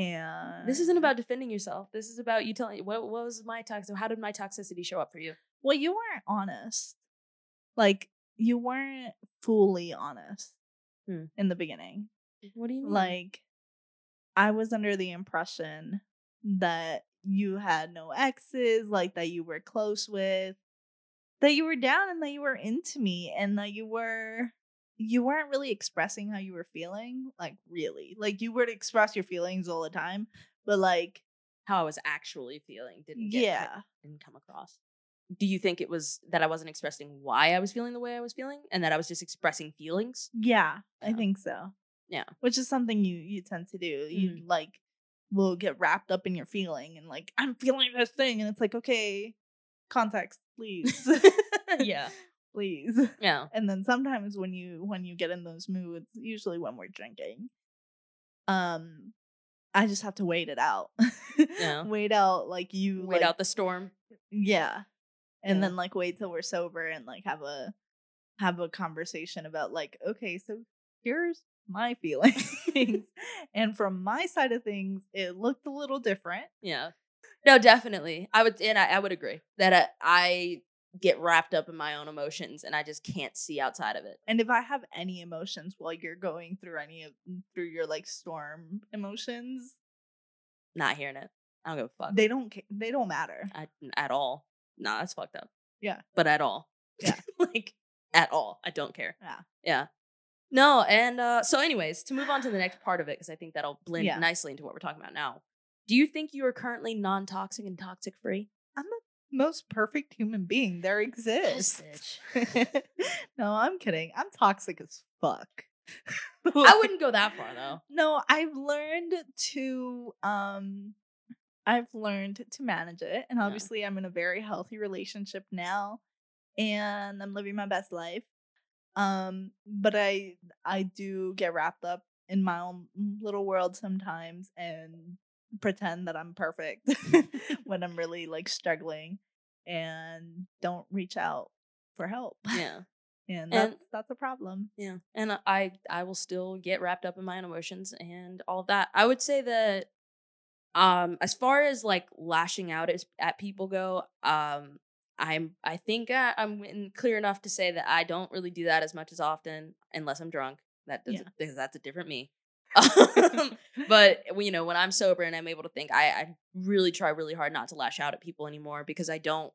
and This isn't about defending yourself. This is about you telling what what was my toxic how did my toxicity show up for you? Well, you weren't honest. Like you weren't fully honest Hmm. in the beginning. What do you mean? Like I was under the impression that you had no exes, like that you were close with, that you were down and that you were into me and that you were you weren't really expressing how you were feeling, like really. Like you would express your feelings all the time, but like how I was actually feeling didn't get yeah. didn't come across. Do you think it was that I wasn't expressing why I was feeling the way I was feeling and that I was just expressing feelings? Yeah, I think so. Yeah. Which is something you you tend to do. You like will get wrapped up in your feeling and like I'm feeling this thing and it's like okay, context, please. yeah. please. Yeah. And then sometimes when you when you get in those moods, usually when we're drinking, um I just have to wait it out. Yeah. Wait out like you Wait like, out the storm. yeah. And Yeah. then like wait till we're sober and like have a have a conversation about like, okay, so here's my feelings. and from my side of things, it looked a little different. Yeah. No, definitely. I would and I, I would agree that I, I get wrapped up in my own emotions and I just can't see outside of it. And if I have any emotions while you're going through any of mm, through your like storm emotions, Not hearing it. I don't give a fuck. they don't they don't matter. I, at all. Nah, that's fucked up. Yeah. But at all. Yeah. like at all. I don't care. Yeah. Yeah. No, and uh so anyways, to move on to the next part of it, because I think that'll blend Yeah. nicely into what we're talking about now. Do you think you are currently non-toxic and toxic free? I'm the most perfect human being there exists. no, I'm kidding. I'm toxic as fuck. I wouldn't go that far though. No, I've learned to um I've learned to manage it. And Yeah. obviously I'm in a very healthy relationship now and I'm living my best life. Um but I I do get wrapped up in my own little world sometimes and pretend that I'm perfect when I'm really like struggling and don't reach out for help. Yeah. And And- that's that's a problem. Yeah. And I I will still get wrapped up in my own emotions and all of that. I would say that um as far as like lashing out at, at people go, um I'm I think I, I'm clear enough to say that I don't really do that as much as often unless I'm drunk. That does Yeah. because that's a different me. Um, but you know, when I'm sober and I'm able to think, I, I really try really hard not to lash out at people anymore because I don't.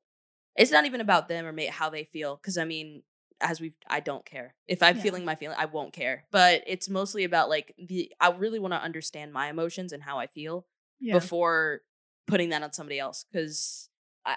It's not even about them or ma- how they feel. Because I mean, as we've, I don't care if I'm Yeah. feeling my feeling. I won't care. But it's mostly about like the. I really want to understand my emotions and how I feel Yeah. before putting that on somebody else. Because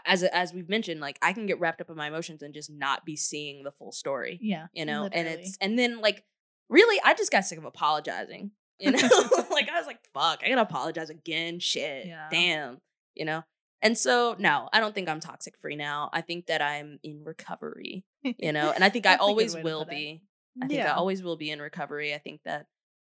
as as we've mentioned, like I can get wrapped up in my emotions and just not be seeing the full story yeah. you know and it's and then like really i just got sick of apologizing you know like i was like fuck i gotta apologize again shit Yeah. damn you know and so no i don't think i'm toxic free now i think that i'm in recovery you know and i think i That's a good always will it. be i think yeah. i always will be in recovery i think that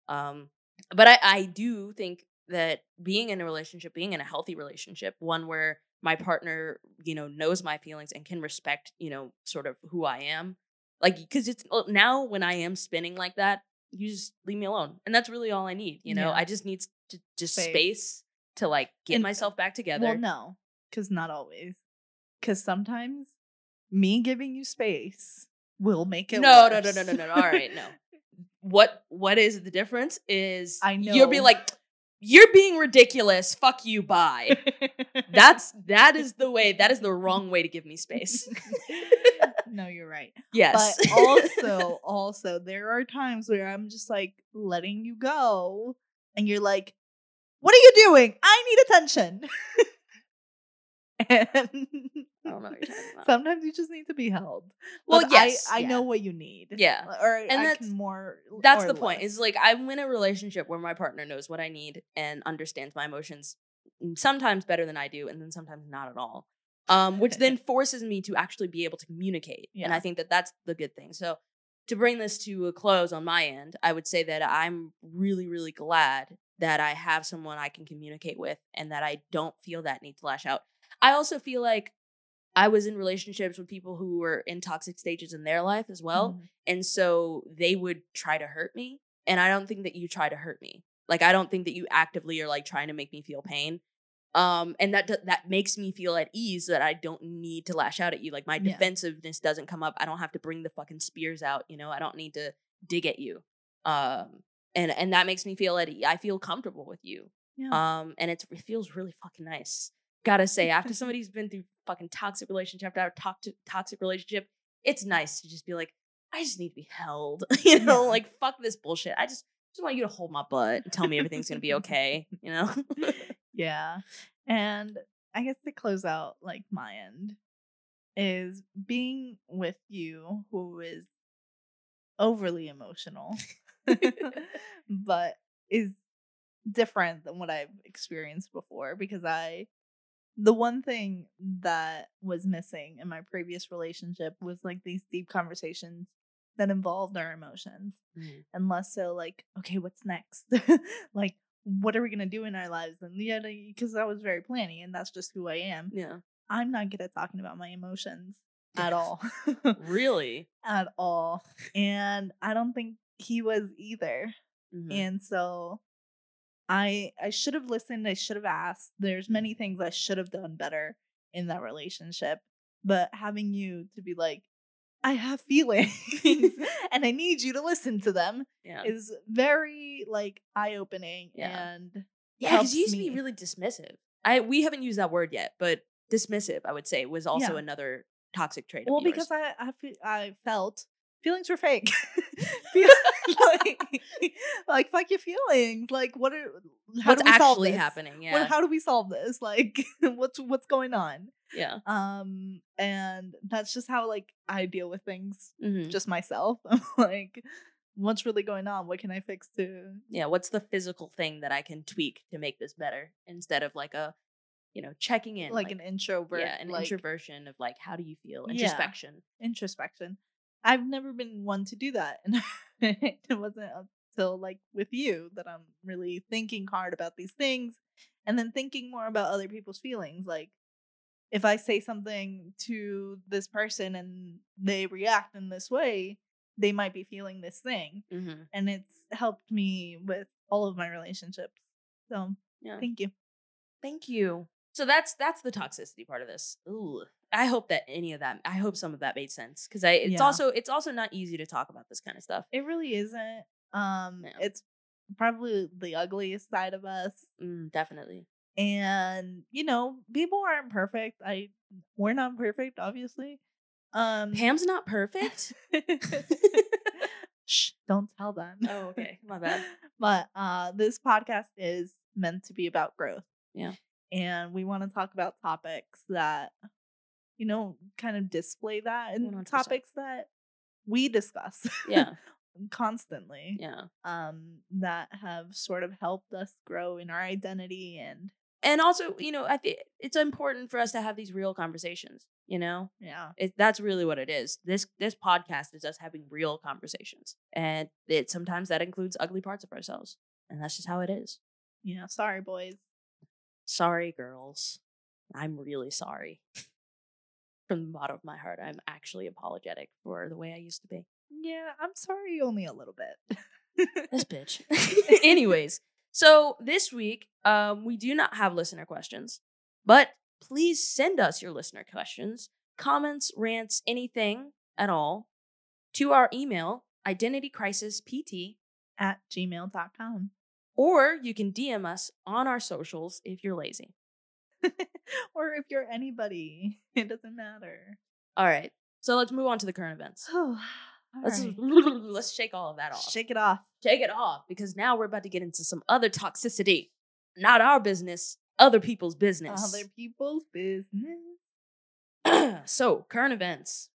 um but i i do think that being in a relationship being in a healthy relationship one where my partner you know knows my feelings and can respect you know sort of who i am like because it's uh, now when i am spinning like that you just leave me alone and that's really all i need you know Yeah. i just need to, just Space. space. to like get And- myself back together Well, no, because not always. Because sometimes me giving you space will make it. no, no, no, no, no, no, no. All right, no. What what is the difference is I know you'll be like, you're being ridiculous. Fuck you. Bye. That's that is the way. That is the wrong way to give me space. no, you're right. yes. But also, also, there are times where I'm just like letting you go, and you're like, "What are you doing? I need attention." and I don't know what you're talking about. sometimes you just need to be held. Well, But yes, I, I yeah. know what you need. Yeah. or And I that's- more. That's the point. less. Is like I'm in a relationship where my partner knows what I need and understands my emotions mm, sometimes better than I do, and then sometimes not at all. Um, which then forces me to actually be able to communicate. yeah. And I think that that's the good thing. So to bring this to a close on my end, I would say that I'm really, really glad that I have someone I can communicate with and that I don't feel that need to lash out. I also feel like I was in relationships with people who were in toxic stages in their life as well. Mhm. And so they would try to hurt me. And I don't think that you try to hurt me. Like I don't think that you actively are like trying to make me feel pain. Um, and that that makes me feel at ease that I don't need to lash out at you. Like my Yeah. defensiveness doesn't come up. I don't have to bring the fucking spears out. You know, I don't need to dig at you. Um, and and that makes me feel at ease. I feel comfortable with you. Yeah. Um, and it's, it feels really fucking nice. Gotta say, after somebody's been through fucking toxic relationship after toxic toxic relationship, it's nice to just be like, I just need to be held. you know, Yeah. like fuck this bullshit. I just just want you to hold my butt and tell me everything's gonna be okay. You know? Yeah. And I guess to close out like my end is being with you who is overly emotional but is different than what I've experienced before because I the one thing that was missing in my previous relationship was like these deep conversations that involved our emotions Mm. and less so like okay what's next like what are we gonna do in our lives and yeah because i was very planning and that's just who i am yeah. i'm not good at talking about my emotions at all Really? at all and i don't think he was either Mhm. and so i i should have listened i should have asked there's many things i should have done better in that relationship but having you to be like i have feelings and i need you to listen to them yeah. is very like eye-opening Yeah. and Yeah, because you used to be really dismissive. I we haven't used that word yet, but dismissive, I would say, was also Yeah. another toxic trait. Of well because i i, I felt feelings were fake Feel- like, like fuck your feelings like what are how what's do we solve actually this? happening? Yeah, What, how do we solve this like what's what's going on yeah. um and that's just how like i deal with things Mhm. just myself i'm like what's really going on what can i fix to yeah. What's the physical thing that I can tweak to make this better instead of like a, you know, checking in, like, an introvert yeah, an like, introversion of like how do you feel, Yeah. introspection. I've never been one to do that. And it wasn't until like with you that I'm really thinking hard about these things and then thinking more about other people's feelings. Like if I say something to this person and they react in this way, they might be feeling this thing. Mm-hmm. And it's helped me with all of my relationships. So Yeah. thank you. Thank you. So that's that's the toxicity part of this. Ooh. I hope that any of that. I hope some of that made sense because I. It's Yeah. also it's also not easy to talk about this kind of stuff. It really isn't. Um it's probably the ugliest side of us. Mm, definitely. and you know people aren't perfect i we're not perfect obviously um Pam's not perfect. Shh, don't tell them Oh, okay. My bad. but uh this podcast is meant to be about growth Yeah. And we want to talk about topics that you know kind of display that and 100%. topics that we discuss Yeah. constantly Yeah. um that have sort of helped us grow in our identity and And also, you know, I think it's important for us to have these real conversations. You know, yeah it, that's really what it is. This this podcast is us having real conversations, and it sometimes that includes ugly parts of ourselves, and that's just how it is. yeah sorry boys Sorry, girls. I'm really sorry. From the bottom of my heart, I'm actually apologetic for the way I used to be. Yeah, I'm sorry only a little bit. This bitch. Anyways, so this week, um, we do not have listener questions, but please send us your listener questions, comments, rants, anything at all to our email, identitycrisispt At gmail.com. or you can DM us on our socials if you're lazy. or if you're anybody, it doesn't matter. All right. So let's move on to the current events. Let's right. let's shake all of that off. Shake it off. Shake it off because now we're about to get into some other toxicity. Not our business, other people's business. Other people's business. so, current events.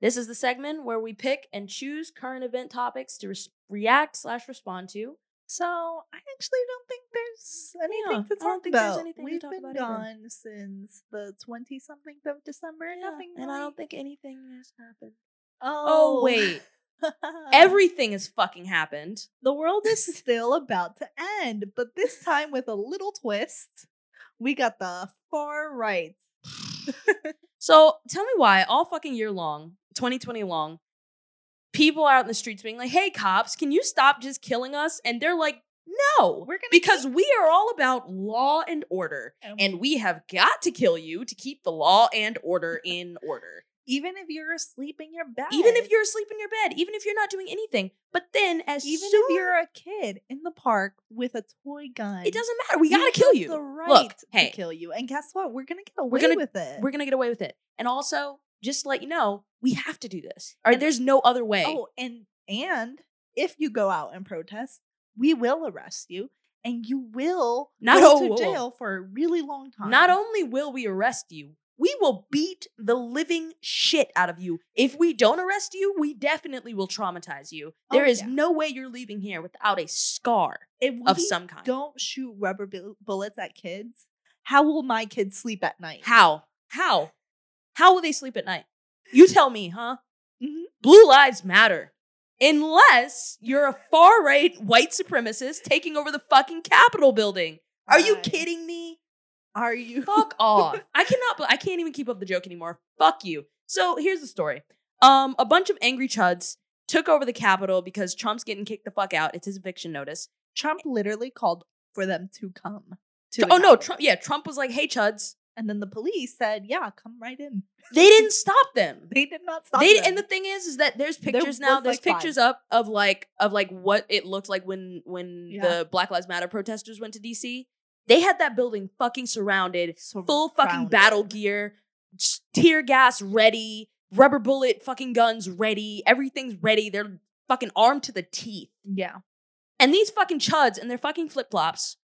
This is the segment where we pick and choose current event topics to res- react slash respond to. So I actually don't think there's anything Yeah, to I don't think there's anything We've talk been about either. gone since the twenty something of December. Yeah, Nothing. and I don't think anything has happened. Oh, Oh, wait. Everything has fucking happened. the world is still about to end, but this time with a little twist. We got the far right. So tell me why all fucking year long, 2020 long, people out in the streets being like, "Hey cops, can you stop just killing us?" And they're like, "No, We're gonna because we are all about law and order, And- and we have got to kill you to keep the law and order in order." even if you're asleep in your bed, Even if you're asleep in your bed, even if you're not doing anything. But then as even soon, if you're a kid in the park with a toy gun, it doesn't matter. We gotta kill you. The right Look, to hey, kill you, and guess what? We're gonna get away gonna- with it. we're gonna get away with it. And also, just to let you know, we have to do this. And- there's no other way. Oh, and and if you go out and protest, we will arrest you, and you will Not- go oh, to whoa, whoa. jail for a really long time. Not only will we arrest you, we will beat the living shit out of you. If we don't arrest you, we definitely will traumatize you. Oh, There is yeah. no way you're leaving here without a scar of some kind. don't shoot rubber bu- bullets at kids, how will my kids sleep at night? How? How? How will they sleep at night? You tell me, huh? Mhm. Blue lives matter. Unless you're a far right white supremacist taking over the fucking Capitol building. Are you kidding me? Are you? Fuck off. I cannot I can't even keep up the joke anymore. Fuck you. So here's the story. Um, a bunch of angry chuds took over the Capitol because Trump's getting kicked the fuck out. It's his eviction notice. Trump literally called for them to come. To oh no, Trump yeah, Trump was like, hey chuds. And then the police said, "Yeah, come right in." They didn't stop them. They did not stop. they them. and the thing is is that there's There pictures now there's like, five. pictures up of like of like what it looked like when when Yeah. the black lives matter protesters went to dc they had that building fucking surrounded full fucking Surrounded. battle gear tear gas ready rubber bullet fucking guns ready everything's ready they're fucking armed to the teeth Yeah. and these fucking chuds and their fucking flip-flops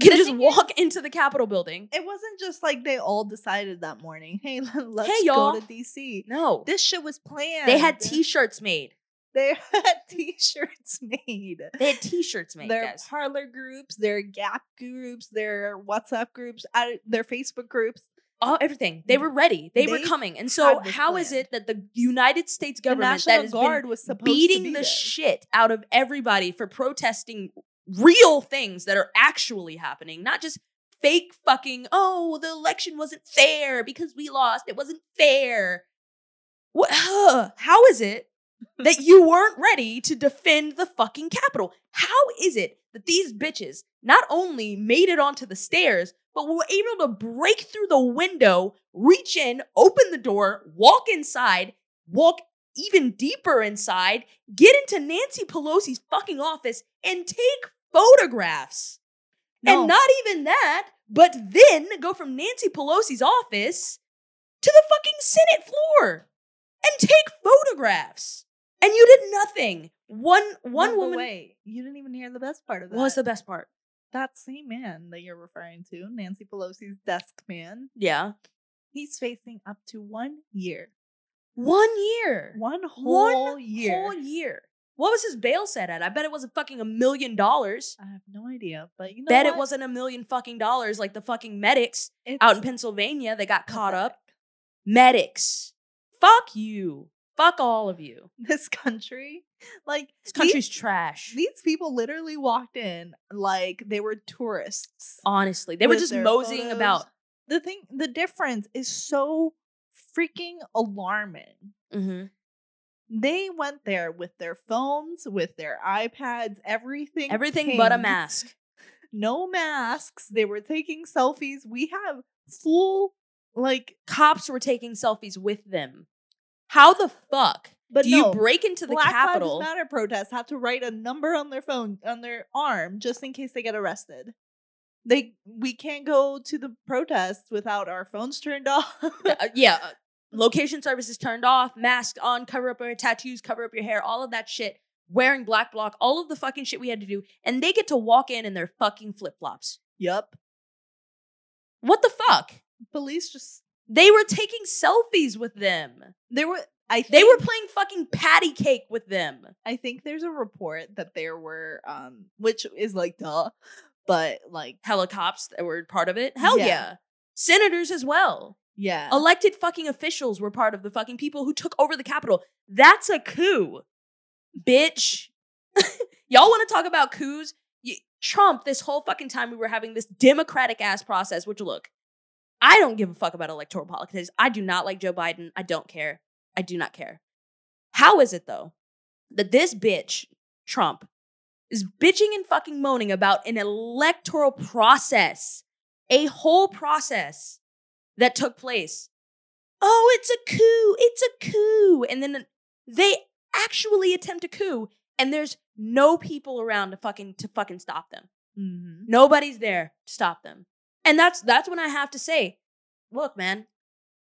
can just walk into the capitol building It wasn't just like they all decided that morning, hey, let's y'all." go to DC. no This shit was planned. they had t-shirts made They had t-shirts made. they had t-shirts made their guys Parler groups, their Gab groups, their WhatsApp groups, their Facebook groups. all everything. They were ready. They, were coming. And so how is it that the United States The government National that has Guard been was supposed beating to be beating the there. shit out of everybody for protesting real things that are actually happening, not just fake fucking, oh, the election wasn't fair because we lost. It wasn't fair. What how is it that you weren't ready to defend the fucking Capitol? How is it that these bitches not only made it onto the stairs, but were able to break through the window, reach in, open the door, walk inside, walk even deeper inside, get into Nancy Pelosi's fucking office, and take photographs? No. And not even that, but then go from Nancy Pelosi's office to the fucking Senate floor and take photographs. And you did nothing. One one No, woman. Wait, you didn't even hear the best part of that. What was the best part? that same man that you're referring to, Nancy Pelosi's desk man? Yeah. He's facing up to one year, One year. one whole One year. whole year. What was his bail set at? I bet it wasn't fucking a million dollars. I have no idea, but you know Bet what? it wasn't a million fucking dollars like the fucking medics It's out in Pennsylvania that got caught up. Medics. Fuck you. Fuck all of you. This country, like This country's these, trash. these people literally walked in like they were tourists. Honestly, they were just moseying photos. about. The thing, the difference is so freaking alarming. hmm They went there with their phones, with their iPads, everything. Everything but a mask. No masks. They were taking selfies. We have full like Cops were taking selfies with them. How the fuck But do no, you break into the Capitol? Black Capitol? Lives Matter protests have to write a number on their phone on their arm just in case they get arrested. They we can't go to the protests without our phones turned off. Uh, yeah, uh, location services turned off, mask on, cover up your tattoos, cover up your hair, all of that shit. Wearing black block, all of the fucking shit we had to do, and they get to walk in in their fucking flip flops. yep. What the fuck? Police just They were taking selfies with them. there were I think, They were playing fucking patty cake with them. I think there's a report that there were um which is like duh, but like Helicopters that were part of it. Hell yeah. Yeah. Senators as well. Yeah. Elected fucking officials were part of the fucking people who took over the Capitol. That's a coup. Bitch. Y'all want to talk about coups? Y- Trump, this whole fucking time we were having this democratic ass process, which look, I don't give a fuck about electoral politics. I do not like Joe Biden. I don't care. I do not care. How is it though that this bitch, Trump, is bitching and fucking moaning about an electoral process, a whole process that took place? Oh, it's a coup. It's a coup. And then they actually attempt a coup and there's no people around to fucking to fucking stop them. Mhm. Nobody's there to stop them. And that's that's when I have to say, look, man,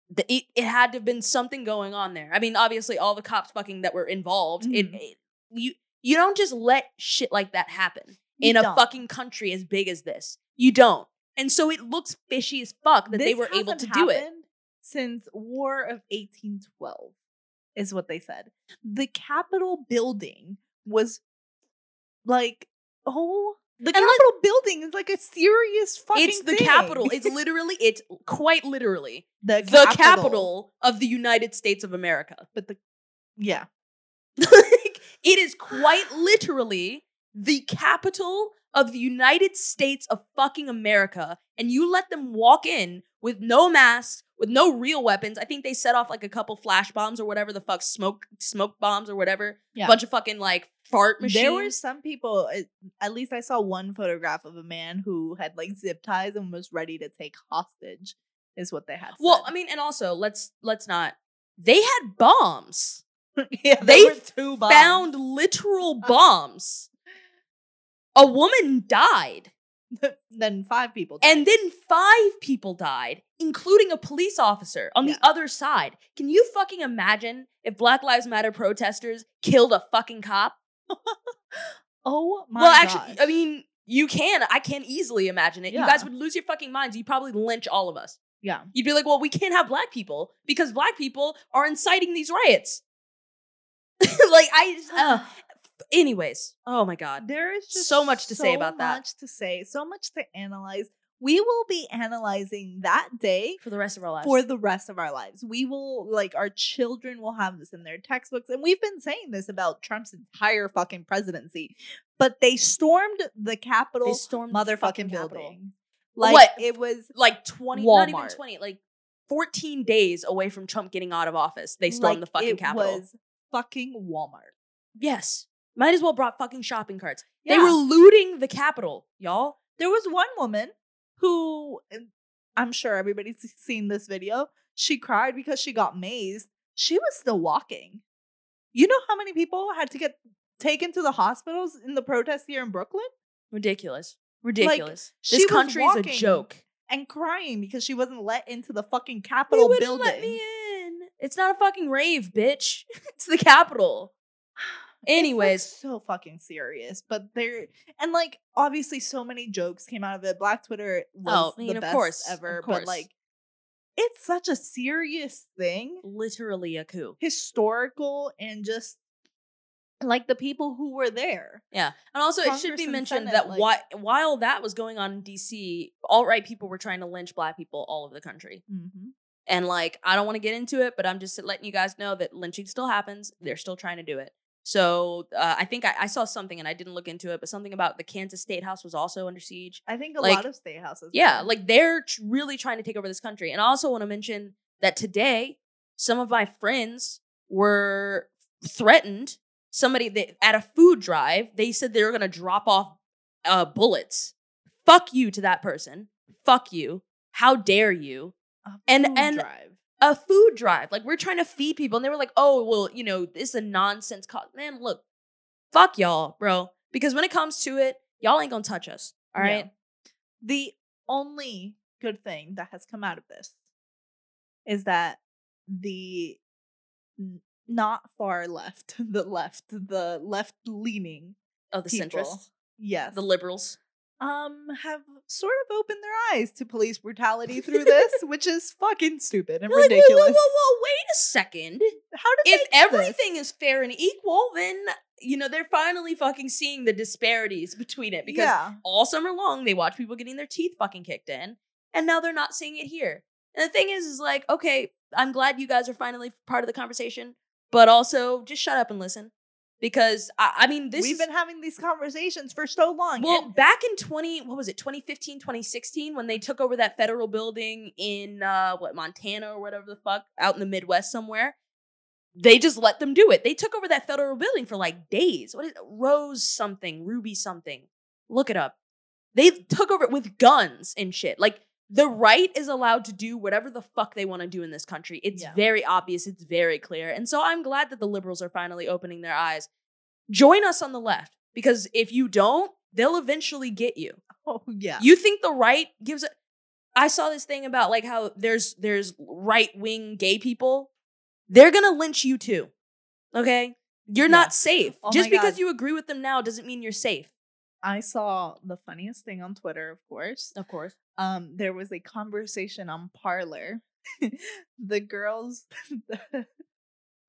the, it, it had to have been something going on there. I mean, obviously, all the cops fucking that were involved. It, Mhm. it- you you don't just let shit like that happen You in a don't. fucking country as big as this. You don't. And so it looks fishy as fuck that they were able to do it. Since War of 1812 is what they said. The Capitol building was like oh the And Capitol building is like a serious fucking It's the thing. capital. It's literally, it's quite literally the the capital of the United States of America. But the yeah. like, it is quite literally the capital of the United States of fucking America. And you let them walk in with no masks, with no real weapons. I think they set off like a couple flash bombs or whatever the fuck, smoke smoke bombs or whatever. Yeah. Bunch of fucking like fart machines. There were some people, at- least I saw one photograph of a man who had like zip ties and was ready to take hostage, is what they had. well, said. I mean, and also let's let's not. They had bombs. yeah, they were two bombs. Found literal uh, bombs. A woman died. then five people. died. And then five people died, including a police officer on Yeah. the other side. Can you fucking imagine if Black Lives Matter protesters killed a fucking cop? oh my god. well, actually, gosh. I mean, you can. I can easily imagine it. You guys would lose your fucking minds. You'd probably lynch all of us. yeah. You'd be like, well, we can't have black people because black people are inciting these riots. like, I just, uh, anyways, oh my God. There is just so much to say about that. So much to say, so much to analyze. We will be analyzing that day For the rest of our lives. for the rest of our lives. We will like our children will have this in their textbooks and we've been saying this about Trump's entire fucking presidency. But they stormed the Capitol they stormed motherfucking fucking Capitol. building. Like What? it was like 20 not even 20 like 14 days away from trump getting out of office they stormed like, the fucking Capitol. it capitol was fucking Walmart. yes might as well brought fucking shopping carts. They were looting the capitol y'all. There was one woman who I'm sure everybody's seen this video. She cried because she got mazed. She was still walking. You know how many people had to get taken to the hospitals in the protests here in Brooklyn? Ridiculous. Ridiculous. She this country is a joke. and crying because she wasn't let into the fucking Capitol building. let me in. It's not a fucking rave bitch. It's the capitol It's, like, anyways so fucking serious. But there and like obviously so many jokes came out of it. Black Twitter was Oh, I mean, the of best course, ever. course. But like it's such a serious thing. literally a coup historical and just like the people who were there. Yeah, and also it should be mentioned Senate, that like- while while that was going on in DC, alt right people were trying to lynch black people all over the country. Mm-hmm. And like, I don't want to get into it, but I'm just letting you guys know that lynching still happens. They're still trying to do it. So uh, I think I, I saw something, and I didn't look into it, but something about the Kansas State House was also under siege. I think a Like, lot of state houses. Yeah, like they're tr- really trying to take over this country. And I also want to mention that today, some of my friends were threatened. Somebody that, at a food drive, they said they were going to drop off uh, bullets. Fuck you to that person. Fuck you. How dare you? And- and- drive. A food drive. Like we're trying to feed people, and they were like, "Oh, well, you know, this is a nonsense cause." Man, look, fuck y'all, bro. Because when it comes to it, y'all ain't gonna touch us. All right. The only good thing that has come out of this is that the not far left, the left, the left leaning Oh, the people, centrists, yes, the liberals. Um, have sort of opened their eyes to police brutality through this, which is fucking stupid and like, ridiculous. whoa, whoa, whoa, wait a second. How did If everything this? is fair and equal, then you know they're finally fucking seeing the disparities between it because yeah, all summer long they watch people getting their teeth fucking kicked in and now they're not seeing it here and the thing is is like okay i'm glad you guys are finally part of the conversation but also just shut up and listen because i, I mean this we've is, been having these conversations for so long. well and- back in 20 what was it 2015 2016 when they took over that federal building in uh what montana or whatever the fuck out in the midwest somewhere they just let them do it they took over that federal building for like days what is it? rose something ruby something look it up they took over it with guns and shit like the right is allowed to do whatever the fuck they want to do in this country it's Yeah. very obvious it's very clear and so i'm glad that the liberals are finally opening their eyes join us on the left because if you don't they'll eventually get you oh yeah, you think the right gives a i saw this thing about like how there's there's right wing gay people they're gonna lynch you too okay you're Yeah. not safe Oh just because God. you agree with them now doesn't mean you're safe I saw the funniest thing on Twitter, of course. of course um there was a conversation on Parler the girls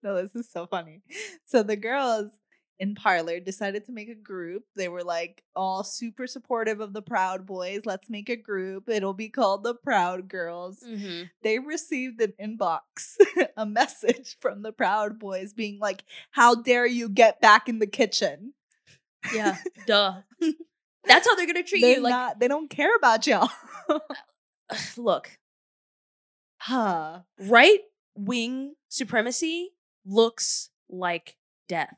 no this is so funny. So the girls in Parler decided to make a group. They were like all super supportive of the proud boys let's make a group. It'll be called the proud girls. Mm-hmm. they received an inbox a message from the proud boys being like how dare you get back in the kitchen? Yeah duh that's how they're gonna treat they're you like not they don't care about y'all look huh right wing supremacy looks like death.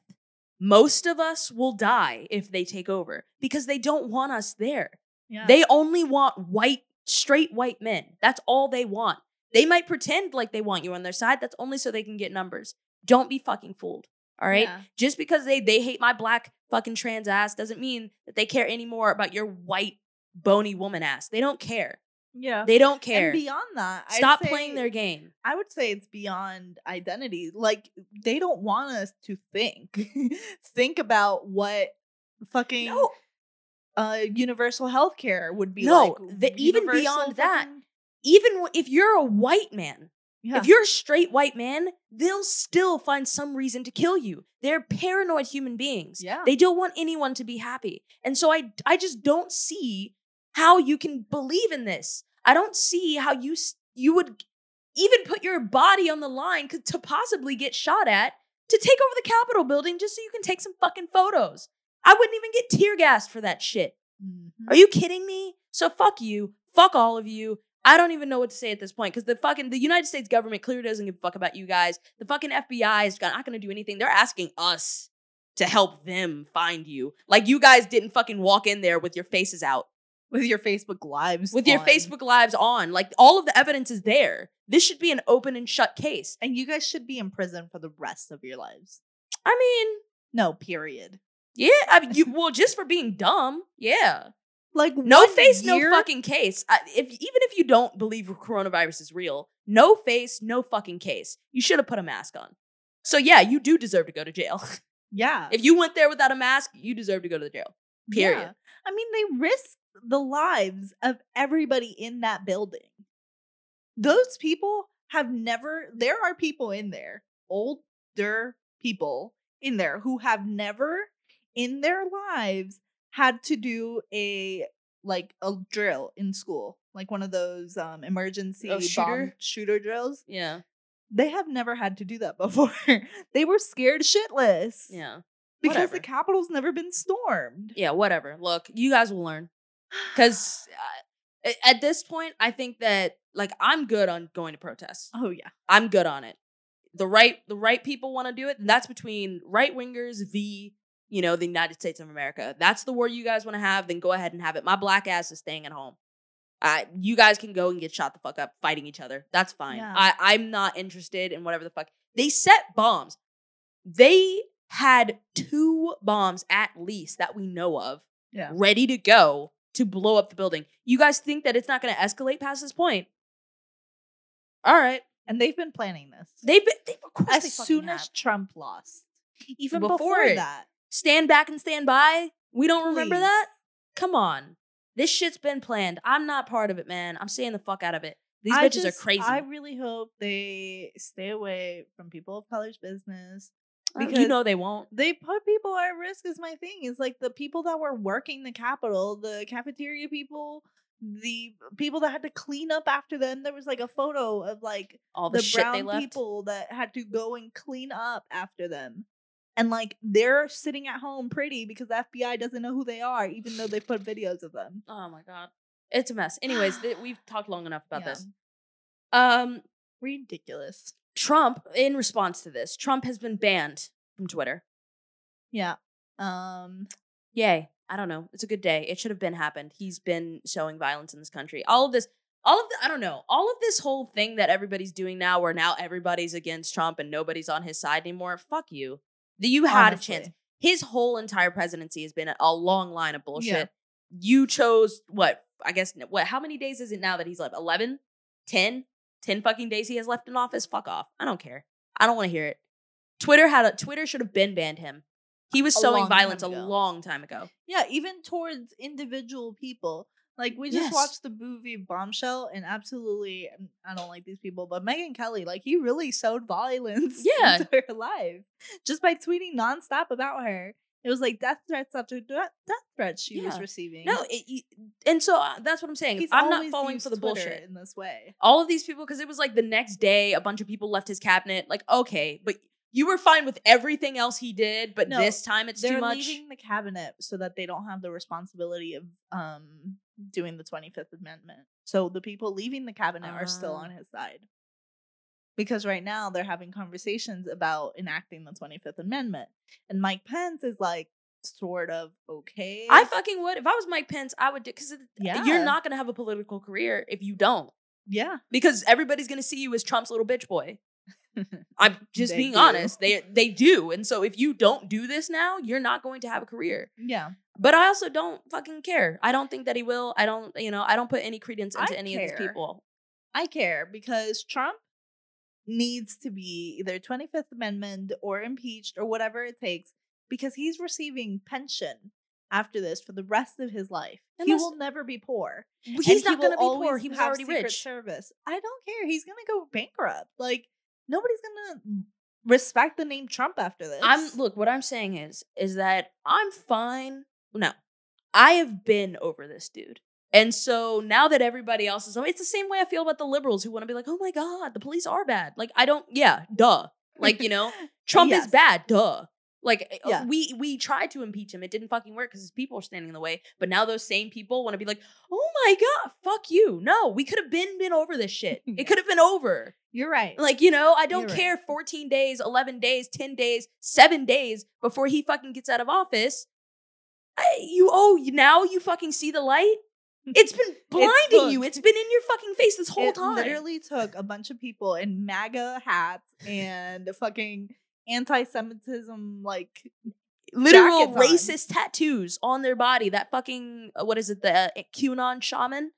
Most of us will die if they take over because they don't want us there. yeah They only want white, straight white men. That's all they want. They might pretend like they want you on their side. That's only so they can get numbers. Don't be fucking fooled. All right? Yeah. Just because they they hate my black fucking trans ass doesn't mean that they care anymore about your white bony woman ass. They don't care. yeah They don't care. And beyond that, I'd Stop say- playing their game. I would say it's beyond identity. Like they don't want us to think, think about what fucking No, uh universal health care would be No, like. the- even beyond that, even if you're a white man, yeah. if you're a straight white man, they'll still find some reason to kill you. They're paranoid human beings. Yeah. They don't want anyone to be happy. And so I I just don't see how you can believe in this. I don't see how you you would even put your body on the line to possibly get shot at to take over the Capitol building just so you can take some fucking photos. I wouldn't even get tear gassed for that shit. Mhm. Are you kidding me? So fuck you. Fuck all of you. I don't even know what to say at this point because the fucking the United States government clearly doesn't give a fuck about you guys. The fucking FBI is not going to do anything. They're asking us to help them find you. Like you guys didn't fucking walk in there with your faces out, with your Facebook lives, with your. Facebook lives on. Like all of the evidence is there. This should be an open and shut case. and you guys should be in prison for the rest of your lives. I mean, No, period. yeah, I mean, you well just for being dumb. Yeah. Like No face, year- no fucking case. I, if even if you don't believe coronavirus is real, no face, no fucking case. You should have put a mask on. So yeah, you do deserve to go to jail. Yeah, if you went there without a mask, you deserve to go to the jail. Period. Yeah. I mean, they risked the lives of everybody in that building. Those people have never, there are people in there, older people in there who have never in their lives had to do a like a drill in school, like one of those um emergency Oh, bomb shooter? shooter drills. Yeah. They have never had to do that before. they were scared shitless. Yeah. Because whatever. the Capitol's never been stormed. Yeah, whatever. Look, you guys will learn. Cuz uh, at this point, I think that like I'm good on going to protests. Oh yeah. I'm good on it. The right the right people want to do it, and that's between right wingers v you know the United States of America. That's the war you guys want to have. Then go ahead and have it. My black ass is staying at home. I, you guys can go and get shot the fuck up fighting each other. That's fine. Yeah. I, I'm not interested in whatever the fuck. They set bombs. They had two bombs at least that we know of Yeah. ready to go to blow up the building. You guys think that it's not going to escalate past this point? All right. And they've been planning this. They've been, they, of course they as fucking soon have. as Trump lost. Even Before before, that. Stand back and stand by. We don't remember Please. that? Come on. This shit's been planned. I'm not part of it, man. I'm staying the fuck out of it. These I bitches just- are crazy. I really hope they stay away from people of color's business. Because you know they won't. They put people at risk is my thing. Is like the people that were working the Capitol, the cafeteria people, the people that had to clean up after them. There was like a photo of like All the, the, shit brown they left. people that had to go and clean up after them. And like they're sitting at home pretty because the FBI doesn't know who they are, even though they put videos of them. Oh my god. It's a mess. Anyways, th- we've talked long enough about Yeah. this. Um Ridiculous. Trump in response to this, Trump has been banned from Twitter. Yeah. Um Yay. I don't know. It's a good day. It should have been happened. He's been showing violence in this country. All of this, all of the, I don't know, all of this whole thing that everybody's doing now where now everybody's against Trump and nobody's on his side anymore. Fuck you. You had a chance. His whole entire presidency has been a- a long line of bullshit. Yeah. You chose what? I guess what? How many days is it now that he's left? 11? 10? 10 fucking days he has left in office? Fuck off. I don't care. I don't want to hear it. Twitter had a Twitter should have been banned him. He was A sowing violence a long time ago. Yeah, even towards individual people. Like we just Yes. watched the movie Bombshell, and absolutely, I don't like these people, but Megyn Kelly, like he really sowed violence Yeah. into her life just by tweeting nonstop about her. It was like death threats after de- death threats she was receiving. No, it, and so uh, that's what I'm saying. He's I'm not falling for the Twitter bullshit. in this way. All of these people, because it was like the next day, a bunch of people left his cabinet. Like, okay, but you were fine with everything else he did, but No, this time it's too much. They're leaving the cabinet so that they don't have the responsibility of um doing the 25th Amendment. So the people leaving the cabinet are still Ah. on his side. Because right now they're having conversations about enacting the 25th Amendment. And Mike Pence is like sort of okay. I fucking would. If I was Mike Pence, I would do because Yeah. you're not gonna have a political career if you don't. yeah. Because everybody's gonna see you as Trump's little bitch boy. I'm just being do. honest. They they do. And so if you don't do this now, you're not going to have a career. yeah. But I also don't fucking care. I don't think that he will. I don't, you know, I don't put any credence I into any of these people. I care because Trump needs to be either 25th Amendment or impeached or whatever it takes because he's receiving pension after this for the rest of his life. he will never be poor. He's he not will gonna be poor. He was already Secret rich. Service. I don't care. He's gonna go bankrupt. Like nobody's gonna respect the name Trump after this. I'm look, what I'm saying is is that I'm fine. No. I have been over this dude. And so now that everybody else is it's the same way I feel about the liberals who want to be like, "Oh my god, the police are bad." Like I don't yeah, duh. Like, you know, Trump Yes. is bad, duh. Like uh, Yeah. we we tried to impeach him. It didn't fucking work because his people are standing in the way. But now those same people want to be like, "Oh my god, fuck you." No, we could have been been over this shit. It could have been over. You're right. Like, you know, I don't You're right. care 14 days, 11 days, 10 days, 7 days before he fucking gets out of office. I, you oh, now you fucking see the light? It's been blinding you. It's been in your fucking face this whole it time. literally took a bunch of people in MAGA hats and fucking anti-Semitism like Literal jackets on. racist tattoos on their body. That fucking uh, what is it? The uh, QAnon shaman.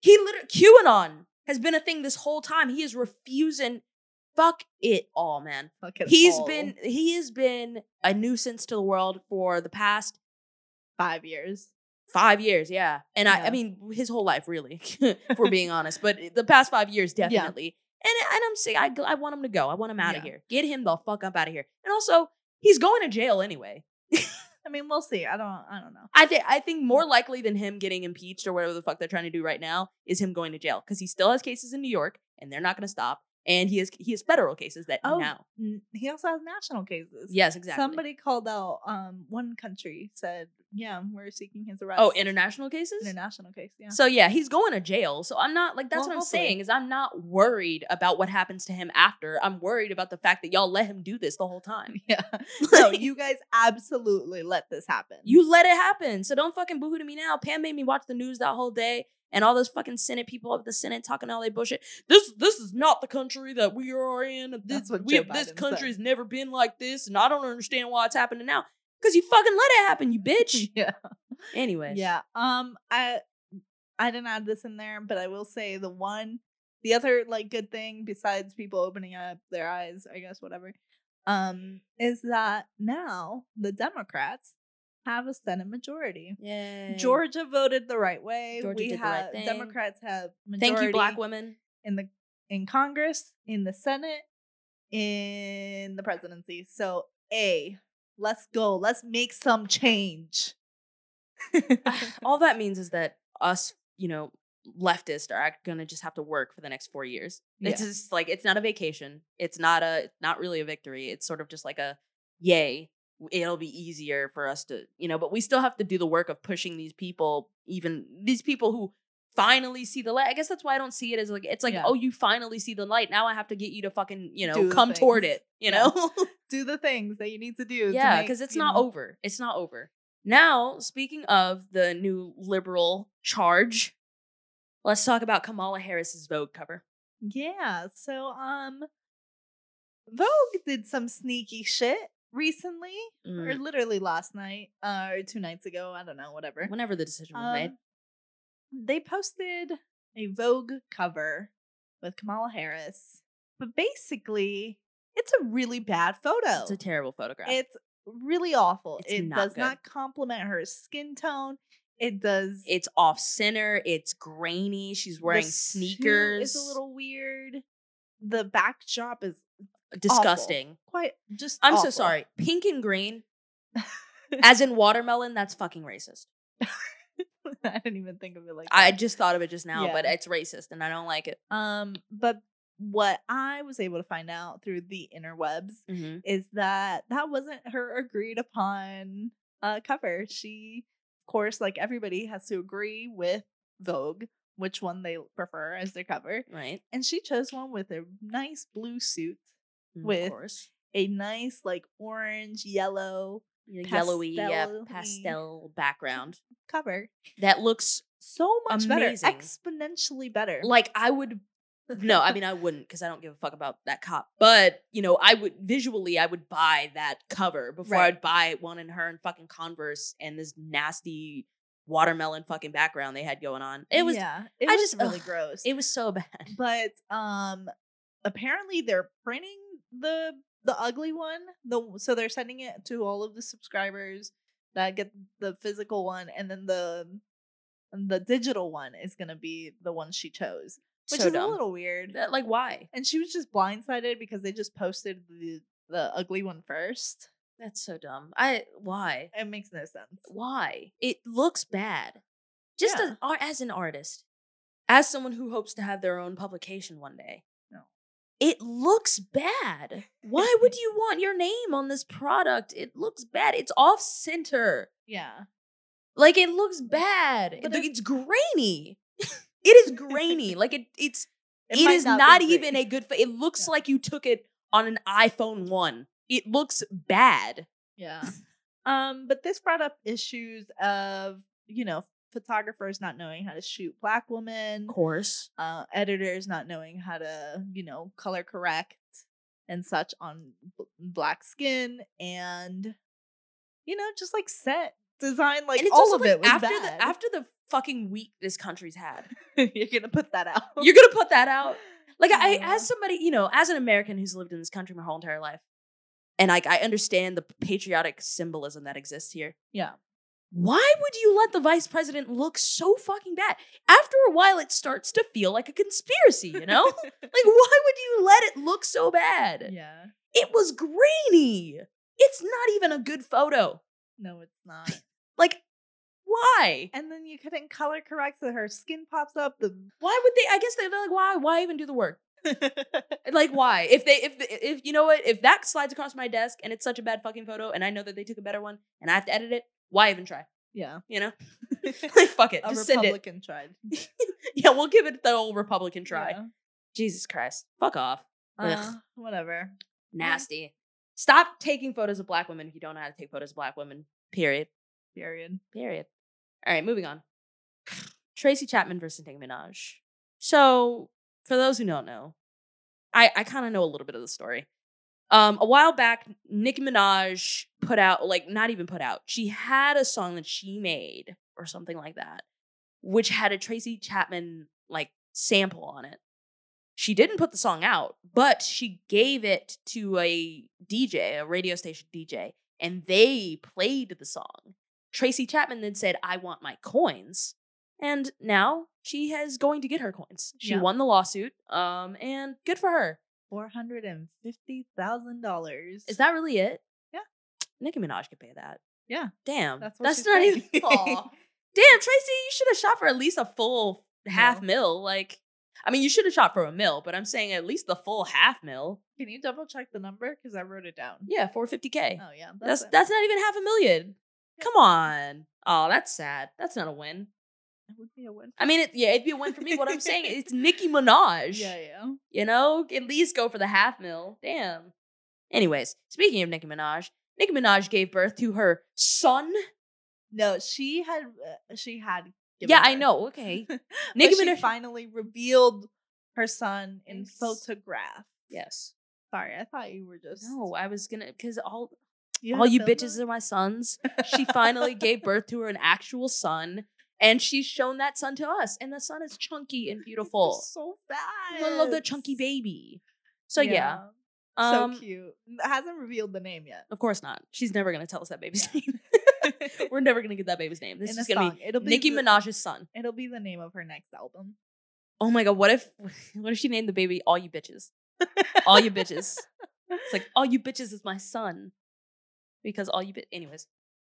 He literally QAnon has been a thing this whole time. He is refusing. Fuck it all, man. fucking He's all been he has been a nuisance to the world for the past five years. five years, yeah. And I, I mean, his whole life, really, if we're being honest. But the past five years, definitely. And and I'm saying, I, I want him to go. I want him out of Yeah. here. Get him the fuck up out of here. And also, he's going to jail anyway. I mean, we'll see. I don't. I don't know. I think I think more mm. likely than him getting impeached or whatever the fuck they're trying to do right now is him going to jail because he still has cases in New York and they're not going to stop. And he has he has federal cases that Oh, now. He also has national cases. Yes, exactly. Somebody called out. Um, one country said, "Yeah, we're seeking his arrest." oh, international cases. international case. Yeah. So yeah, he's going to jail. So I'm not like that's Well, what I'm hopefully. saying is I'm not worried about what happens to him after. I'm worried about the fact that y'all let him do this the whole time. yeah. no, you guys absolutely let this happen. You let it happen. So don't fucking boohoo to me now. Pam made me watch the news that whole day. And all those fucking Senate people up at the Senate talking all they bullshit. This this is not the country that we are in. This, we, this country has never been like this, and I don't understand why it's happening now. Because you fucking let it happen, you bitch. yeah. Anyways, Yeah. Um I I didn't add this in there, but I will say the one the other like good thing besides people opening up their eyes, I guess whatever, um, is that now the Democrats have a Senate majority. Yay. Georgia voted the right way. Georgia we did the right have thing. Democrats have majority. Thank you, black women. in the in Congress, in the Senate, in the presidency. So A, let's go. Let's make some change. all that means is that us, you know, leftists are gonna just have to work for the next four years. It's Yeah. just like it's not a vacation. It's not a not really a victory. It's sort of just like a yay. It'll be easier for us to, you know, but we still have to do the work of pushing these people, even these people who finally see the light. I guess that's why I don't see it as like it's like, Yeah. oh, you finally see the light. Now I have to get you to fucking, you know, Do come toward it. You Yeah. know? do the things that you need to do. Yeah, because it's not know- over. It's not over. Now, speaking of the new liberal charge, let's talk about Kamala Harris's Vogue cover. Yeah. So um Vogue did some sneaky shit recently. Or Mm, literally last night, uh, or two nights ago. I don't know, whatever. Whenever the decision was made. Um, They posted a Vogue cover with Kamala Harris. But basically, it's a really bad photo. It's a terrible photograph. It's really awful. It's it does good. not complement her skin tone. It does it's off center. It's grainy. She's wearing the sneakers. It's a little weird. The backdrop is disgusting. quite just. I'm so sorry. Pink and green, as in watermelon, that's fucking racist. I didn't even think of it like I just thought of it just now, but it's racist and I don't like it. um, but what I was able to find out through the interwebs hmm is that that wasn't her agreed upon uh cover. She, of course, like everybody, has to agree with Vogue which one they prefer as their cover, Right. and she chose one with a nice blue suit, Mm, With of a nice like orange yellow Yellowy, yeah, pastel-y. pastel background. cover. That looks So much Amazing. better, exponentially better. like I would no, I mean I wouldn't because I don't give a fuck about that cop. But you know, I would visually I would buy that cover before Right. I'd buy one in her and fucking Converse and this nasty watermelon fucking background they had going on. It was yeah, it I was just- really ugh, gross. it was so bad. but um apparently they're printing the the ugly one the so they're sending it to all of the subscribers that get the physical one and then the the digital one is going to be the one she chose which So is dumb. a little weird That- like why? and she was just blindsided because they just posted the the ugly one first That's so dumb. I why? it makes no sense Why? It looks bad. Just Yeah. as as an artist, as someone who hopes to have their own publication one day. It looks bad. Why would you want your name on this product? It looks bad. It's off center. yeah Like it looks bad. If- it's grainy. it is grainy. Like it it's It it is not not, even a good it looks Yeah. like you took it on an iPhone 1. It looks bad. Yeah. um, but this brought up issues of, you know, photographers not knowing how to shoot black women, of course. uh, editors not knowing how to, you know, color correct and such on b- black skin and you know, just like set design like all of like it was after bad. the after the fucking week this country's had. You're going to put that out. You're gonna put that out. Like I, as somebody, you know, as an American who's lived in this country my whole entire life, and like I understand the patriotic symbolism that exists here. yeah. Why would you let the vice president look so fucking bad? After a while, it starts to feel like a conspiracy. You know, like why would you let it look so bad? yeah. It was grainy. It's not even a good photo. No, it's not. Like, why? and then you couldn't color correct so her skin pops up. The Why would they? I guess they're like, why? Why even do the work? Like why? If they if if you know what, if that slides across my desk and it's such a bad fucking photo and I know that they took a better one and I have to edit it, why even try? yeah. You know? like fuck it. A Just send it. Republican tried. Yeah, we'll give it the old Republican try. Yeah. Jesus Christ. Fuck off. Uh, whatever. Nasty. Stop taking photos of black women if you don't know how to take photos of black women. Period. Period. Period. All right, moving on. Tracy Chapman versus Nicki Minaj. So, for those who don't know, I, I kind of know a little bit of the story. Um, a while back, Nicki Minaj put out, like, not even put out, she had a song that she made or something like that, which had a Tracy Chapman, like, sample on it. She didn't put the song out, but she gave it to a DJ, a radio station DJ, and they played the song. Tracy Chapman then said, I want my coins. And now she is going to get her coins. She Yeah. won the lawsuit. Um, and good for her. Four hundred and fifty thousand dollars. Is that really it? Yeah. Nicki Minaj could pay that. Yeah. Damn. That's what That's not paying. even. Damn, Tracy, you should have shot for at least a full half No. mil. Like, I mean, you should have shot for a mil, but I'm saying at least the full half mil. Can you double check the number? Because I wrote it down. Yeah, 450k. Oh yeah, that's it. that's not even half a million. Yeah. Come on. Oh, that's sad. That's not a win. That would be a win. I mean, it, yeah, it'd be a win for me. What I'm saying, it's Nicki Minaj. yeah, yeah. You know, at least go for the half mil. Damn. Anyways, speaking of Nicki Minaj, Nicki Minaj gave birth to her son. No, she had uh, she had. given Yeah, I know. Okay. Nicki Minaj- finally revealed her son in Yes. photograph. Yes. Sorry, I thought you were just. No, I was gonna because all you all you bitches on? are my sons. She finally gave birth to her an actual son, and she's shown that son to us, and the son is chunky and beautiful. so fast. I love that chunky baby. So yeah, um, so cute. Hasn't revealed the name yet. of course not. She's never gonna tell us that baby's name. We're never gonna get that baby's name. This In is gonna song. be It'll be Nicki the- Minaj's son. It'll be the name of her next album. Oh my god, what if what if she named the baby All You Bitches? All You Bitches. It's like All You Bitches is my son. Because all you bit anyways.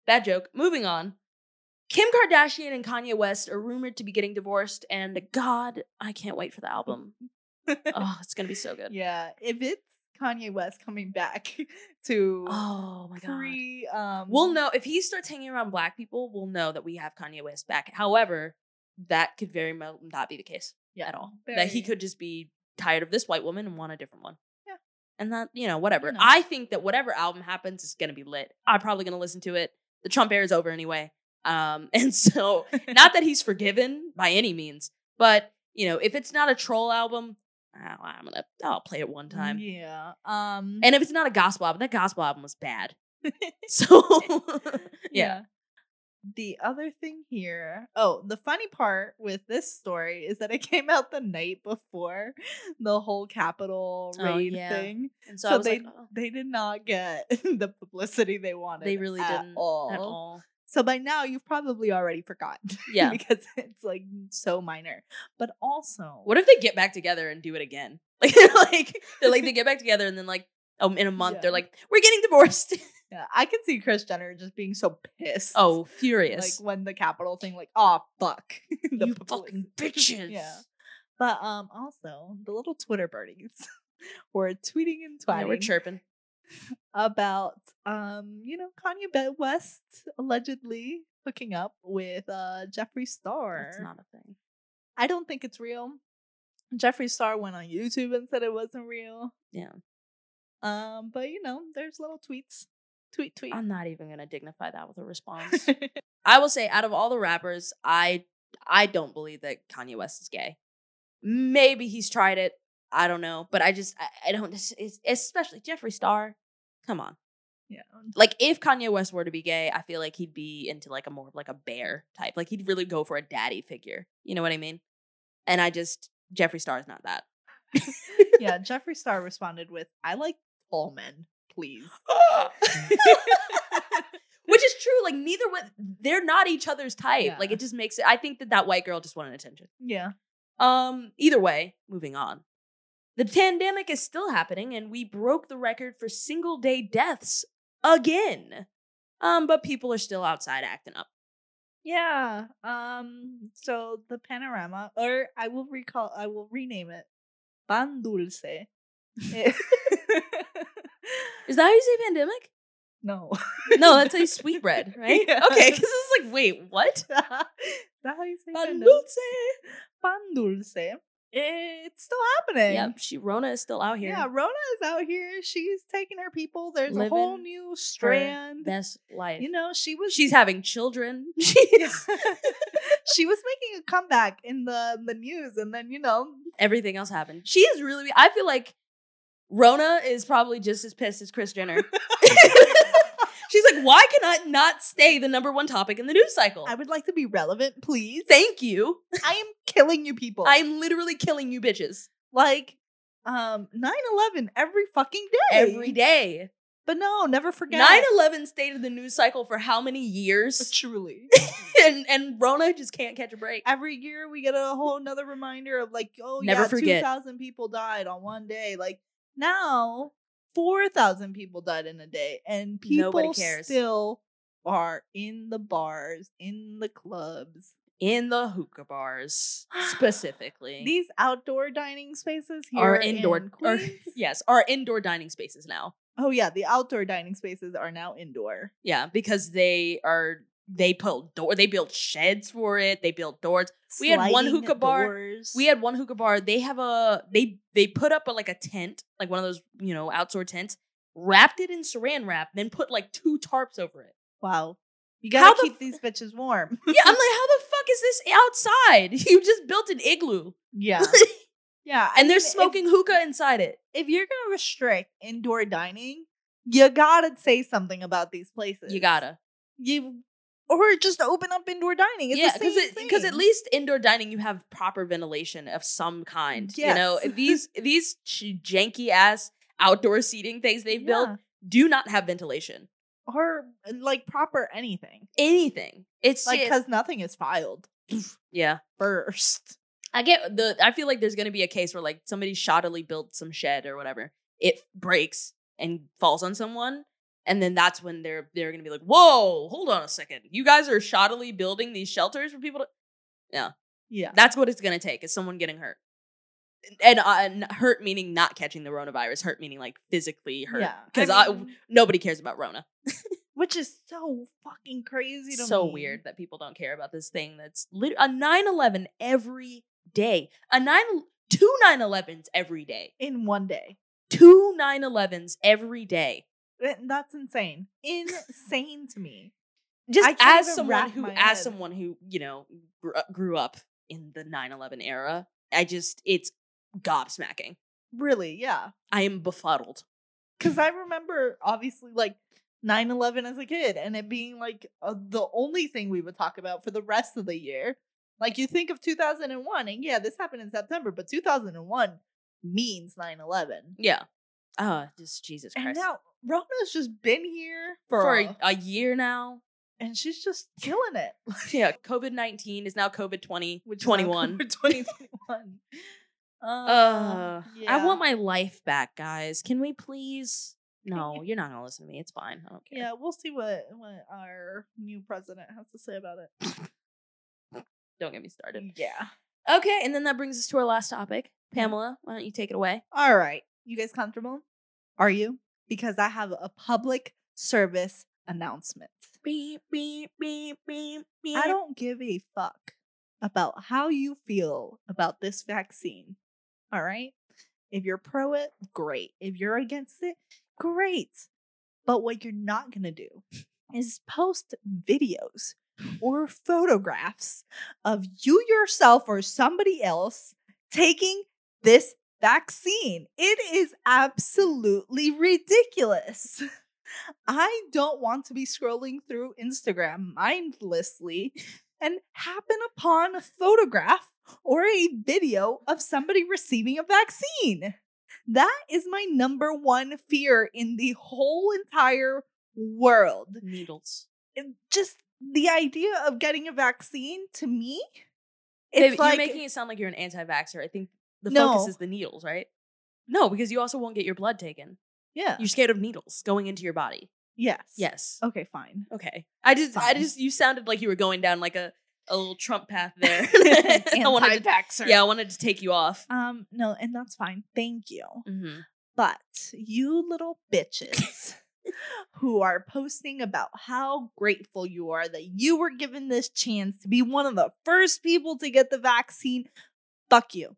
Bad joke. Moving on. Kim Kardashian and Kanye West are rumored to be getting divorced, and God, I can't wait for the album. oh, it's gonna be so good. Yeah, if it's Kanye West coming back to Oh my god. pre, um, We'll know if he starts hanging around black people, we'll know that we have Kanye West back. However, that could very well not be the case yeah, at all. That he could just be tired of this white woman and want a different one. Yeah. And that, you know, whatever. You know. I think that whatever album happens is gonna be lit. I'm probably gonna listen to it. The Trump era is over anyway. Um, and so not that he's forgiven by any means, but you know, if it's not a troll album, oh, I'm gonna I'll play it one time. Yeah. Um. And if it's not a gospel album, that gospel album was bad. So yeah. The other thing here, oh, the funny part with this story is that it came out the night before the whole Capitol Oh, raid yeah. thing. And so, So, they like, oh, they did not get the publicity they wanted. they really at didn't all. at all. So by now you've probably already forgotten. Yeah. because it's like so minor. But also, What if they get back together and do it again? Like they're like they're like they get back together and then like um in a month Yeah. they're like we're getting divorced. Yeah, I can see Kris Jenner just being so pissed. oh, furious. like when the Capitol thing, like, oh fuck, the you fucking bitches. Yeah, but um, also the little Twitter birdies were tweeting and Yeah, twatting we're chirping. About um, you know, Kanye West allegedly hooking up with uh Jeffree Star. That's not a thing. I don't think it's real. Jeffree Star went on YouTube and said it wasn't real. Yeah. Um, but you know, there's little tweets. Tweet tweet. I'm not even gonna dignify that with a response. I will say, out of all the rappers, I I don't believe that Kanye West is gay. Maybe he's tried it. I don't know, but I just I, I don't. Especially Jeffree Star. Come on. yeah. Like if Kanye West were to be gay, I feel like he'd be into like a more of like a bear type. Like he'd really go for a daddy figure. You know what I mean? And I just Jeffree Star is not that. yeah, Jeffree Star responded with, I like all men, please. Which is true. Like neither with they're not each other's type. Like it just makes it. I think that that white girl just wanted attention. yeah. Um. Either way, moving on. The pandemic is still happening, and we broke the record for single day deaths again. Um. But people are still outside acting up. Yeah. Um, so the panorama, or I will recall I will rename it Pan Dulce. Is that how you say pandemic? no. No, that's a sweetbread, right? Yeah. Okay, because it's like, wait, what? Is that how you say Pan dulce. Pan Dulce it's still happening. Yep, she Rona is still out here. Yeah, Rona is out here. She's taking her people. There's a whole Living new strand. best life. You know, she was she's having children. She's she was making a comeback in the the news, and then you know, Everything else happened. She is really. I feel like Rona is probably just as pissed as Kris Jenner. She's like, why can I not stay the number one topic in the news cycle? I would like to be relevant, please. Thank you. I am killing you people. I'm literally killing you bitches like um 9-11 every fucking day. every day. But no, never forget 9 11 stayed in the news cycle for how many years? Truly. and and Rona just can't catch a break. every year we get a whole another reminder of like, oh Never yeah, forget. 2,000 people died on one day. Like now, 4,000 people died in a day, and Nobody people cares. still are in the bars, in the clubs. In the hookah bars, specifically. These outdoor dining spaces here are indoor in Queens. yes, are indoor dining spaces now. oh yeah, the outdoor dining spaces are now indoor. Yeah, because they are they built door they built sheds for it, they built doors. We had one hookah bar. doors. We had one hookah bar. They have a they they put up a, like a tent, like one of those, you know, outdoor tents, wrapped it in saran wrap, then put like two tarps over it. wow. You gotta the keep these bitches warm. Yeah, I'm like, how the fuck is this outside? You just built an igloo. yeah, yeah. And they're mean, if- smoking hookah inside it. if you're gonna restrict indoor dining, you gotta say something about these places. You gotta. you or just open up indoor dining. It's yeah, because because at least indoor dining you have proper ventilation of some kind. You know, these these janky ass outdoor seating things they've built do not have ventilation. or like proper anything, Anything. It's like because nothing is filed yeah. first. I get the. I feel like there's gonna be a case where like somebody shoddily built some shed or whatever. It breaks and falls on someone, and then that's when they're they're gonna be like, "Whoa, hold on a second! You guys are shoddily building these shelters for people to." Yeah, yeah, That's what it's gonna take is someone getting hurt, and, uh, hurt meaning not catching the coronavirus. Hurt meaning like physically hurt. yeah. because I, mean, nobody cares about Rona. which is so fucking crazy to so me. weird that people don't care about this thing that's lit- a 9-11 every day a 9 two 9-11s every day in one day. two 9-11s every day That's insane. Insane to me. just as someone who as head. someone who you know grew, grew up in the 9-11 era i just it's gobsmacking Really, yeah. i am befuddled Because I remember, obviously, like 9 11 as a kid and it being like uh, the only thing we would talk about for the rest of the year. Like, you think of 2001, and yeah, this happened in September, but 2001 means 9 11. yeah uh just jesus Christ. And now Rona's just been here for, for a, a, year now and she's just killing it. yeah covid-19 is now covid-20 Which is now 21 2021. Uh, Uh, I want my life back, guys. Can we please? No, you're not gonna listen to me. It's fine. I don't care. Yeah, we'll see what, what our new president has to say about it. Don't get me started. Yeah. Okay, and then that brings us to our last topic. Pamela, why don't you take it away? All right. You guys comfortable? Are you? Because I have a public service announcement. Beep beep beep beep beep. I don't give a fuck about how you feel about this vaccine. All right? If you're pro it, great. If you're against it, great. But what you're not going to do is post videos or photographs of you yourself or somebody else taking this vaccine. It is absolutely ridiculous. I don't want to be scrolling through Instagram mindlessly and happen upon a photograph or a video of somebody receiving a vaccine. That is my number one fear in the whole entire world. needles. Just the idea of getting a vaccine to me, Babe, it's like you're making it sound like you're an anti-vaxxer. I think the No. focus is the needles, right? No, because you also won't get your blood taken. yeah, You're scared of needles going into your body. yes, Yes. Okay, fine. Okay. I just, I just, you sounded like you were going down like a, a little Trump path there. I wanted to, yeah, I wanted to take you off. Um, no, and that's fine. Thank you. Mm-hmm. But you little bitches who are posting about how grateful you are that you were given this chance to be one of the first people to get the vaccine, fuck you.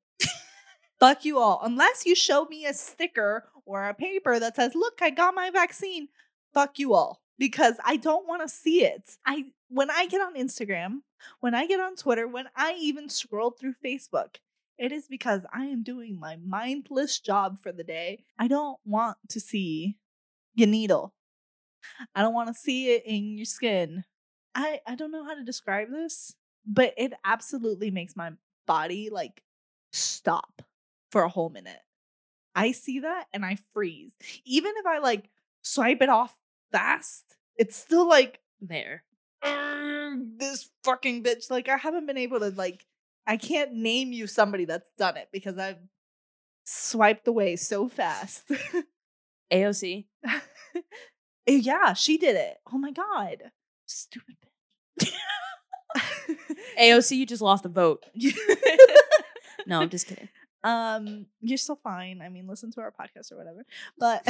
Fuck you all. Unless you show me a sticker or a paper that says, "Look, I got my vaccine." Fuck you all because I don't want to see it. I when I get on Instagram, when I get on Twitter, when I even scroll through Facebook, it is because I am doing my mindless job for the day. I don't want to see your needle. I don't want to see it in your skin. I I don't know how to describe this, but it absolutely makes my body like stop for a whole minute. I see that and I freeze. Even if I like swipe it off fast, it's still like There. This fucking bitch. Like I haven't been able to like I can't name you somebody that's done it because I've swiped away so fast. AOC. Eh, yeah, she did it. Oh my god. Stupid bitch. AOC, you just lost the vote. No, I'm just kidding. Um, you're still fine. I mean, listen to our podcast or whatever. But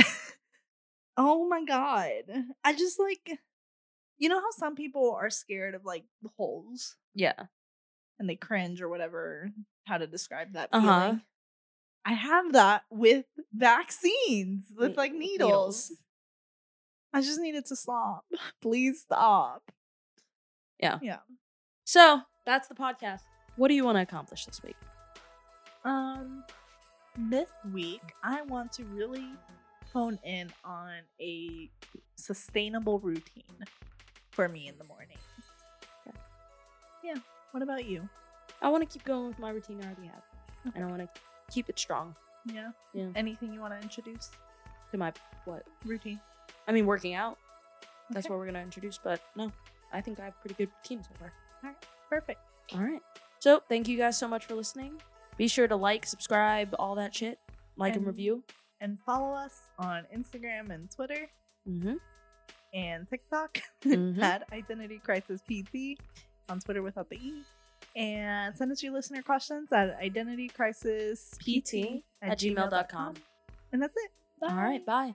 oh my god. I just like you know how some people are scared of like holes Yeah. and they cringe or whatever how to describe that Uh-huh. feeling. I have that with vaccines, with like needles. needles. I just needed to stop. Please stop. Yeah. Yeah. So that's the podcast. What do you want to accomplish this week? Um, this week I want to really hone in on a sustainable routine for me in the mornings. Okay. Yeah. What about you? I want to keep going with my routine I already have, and I want to keep it strong Yeah. Yeah. Anything you want to introduce? to my what? Routine. I mean, working out. That's Okay. what we're gonna introduce. But no, I think I have pretty good routine so far. All right. Perfect. All right. So thank you guys so much for listening. Be sure to like, subscribe, all that shit. Like and, And- review. And follow us on Instagram and Twitter Mm-hmm. and TikTok Mhm. at Identity Crisis PT on Twitter without the E. And send us your listener questions at identitycrisispt PT at gmail.com. And that's it. All right. Bye.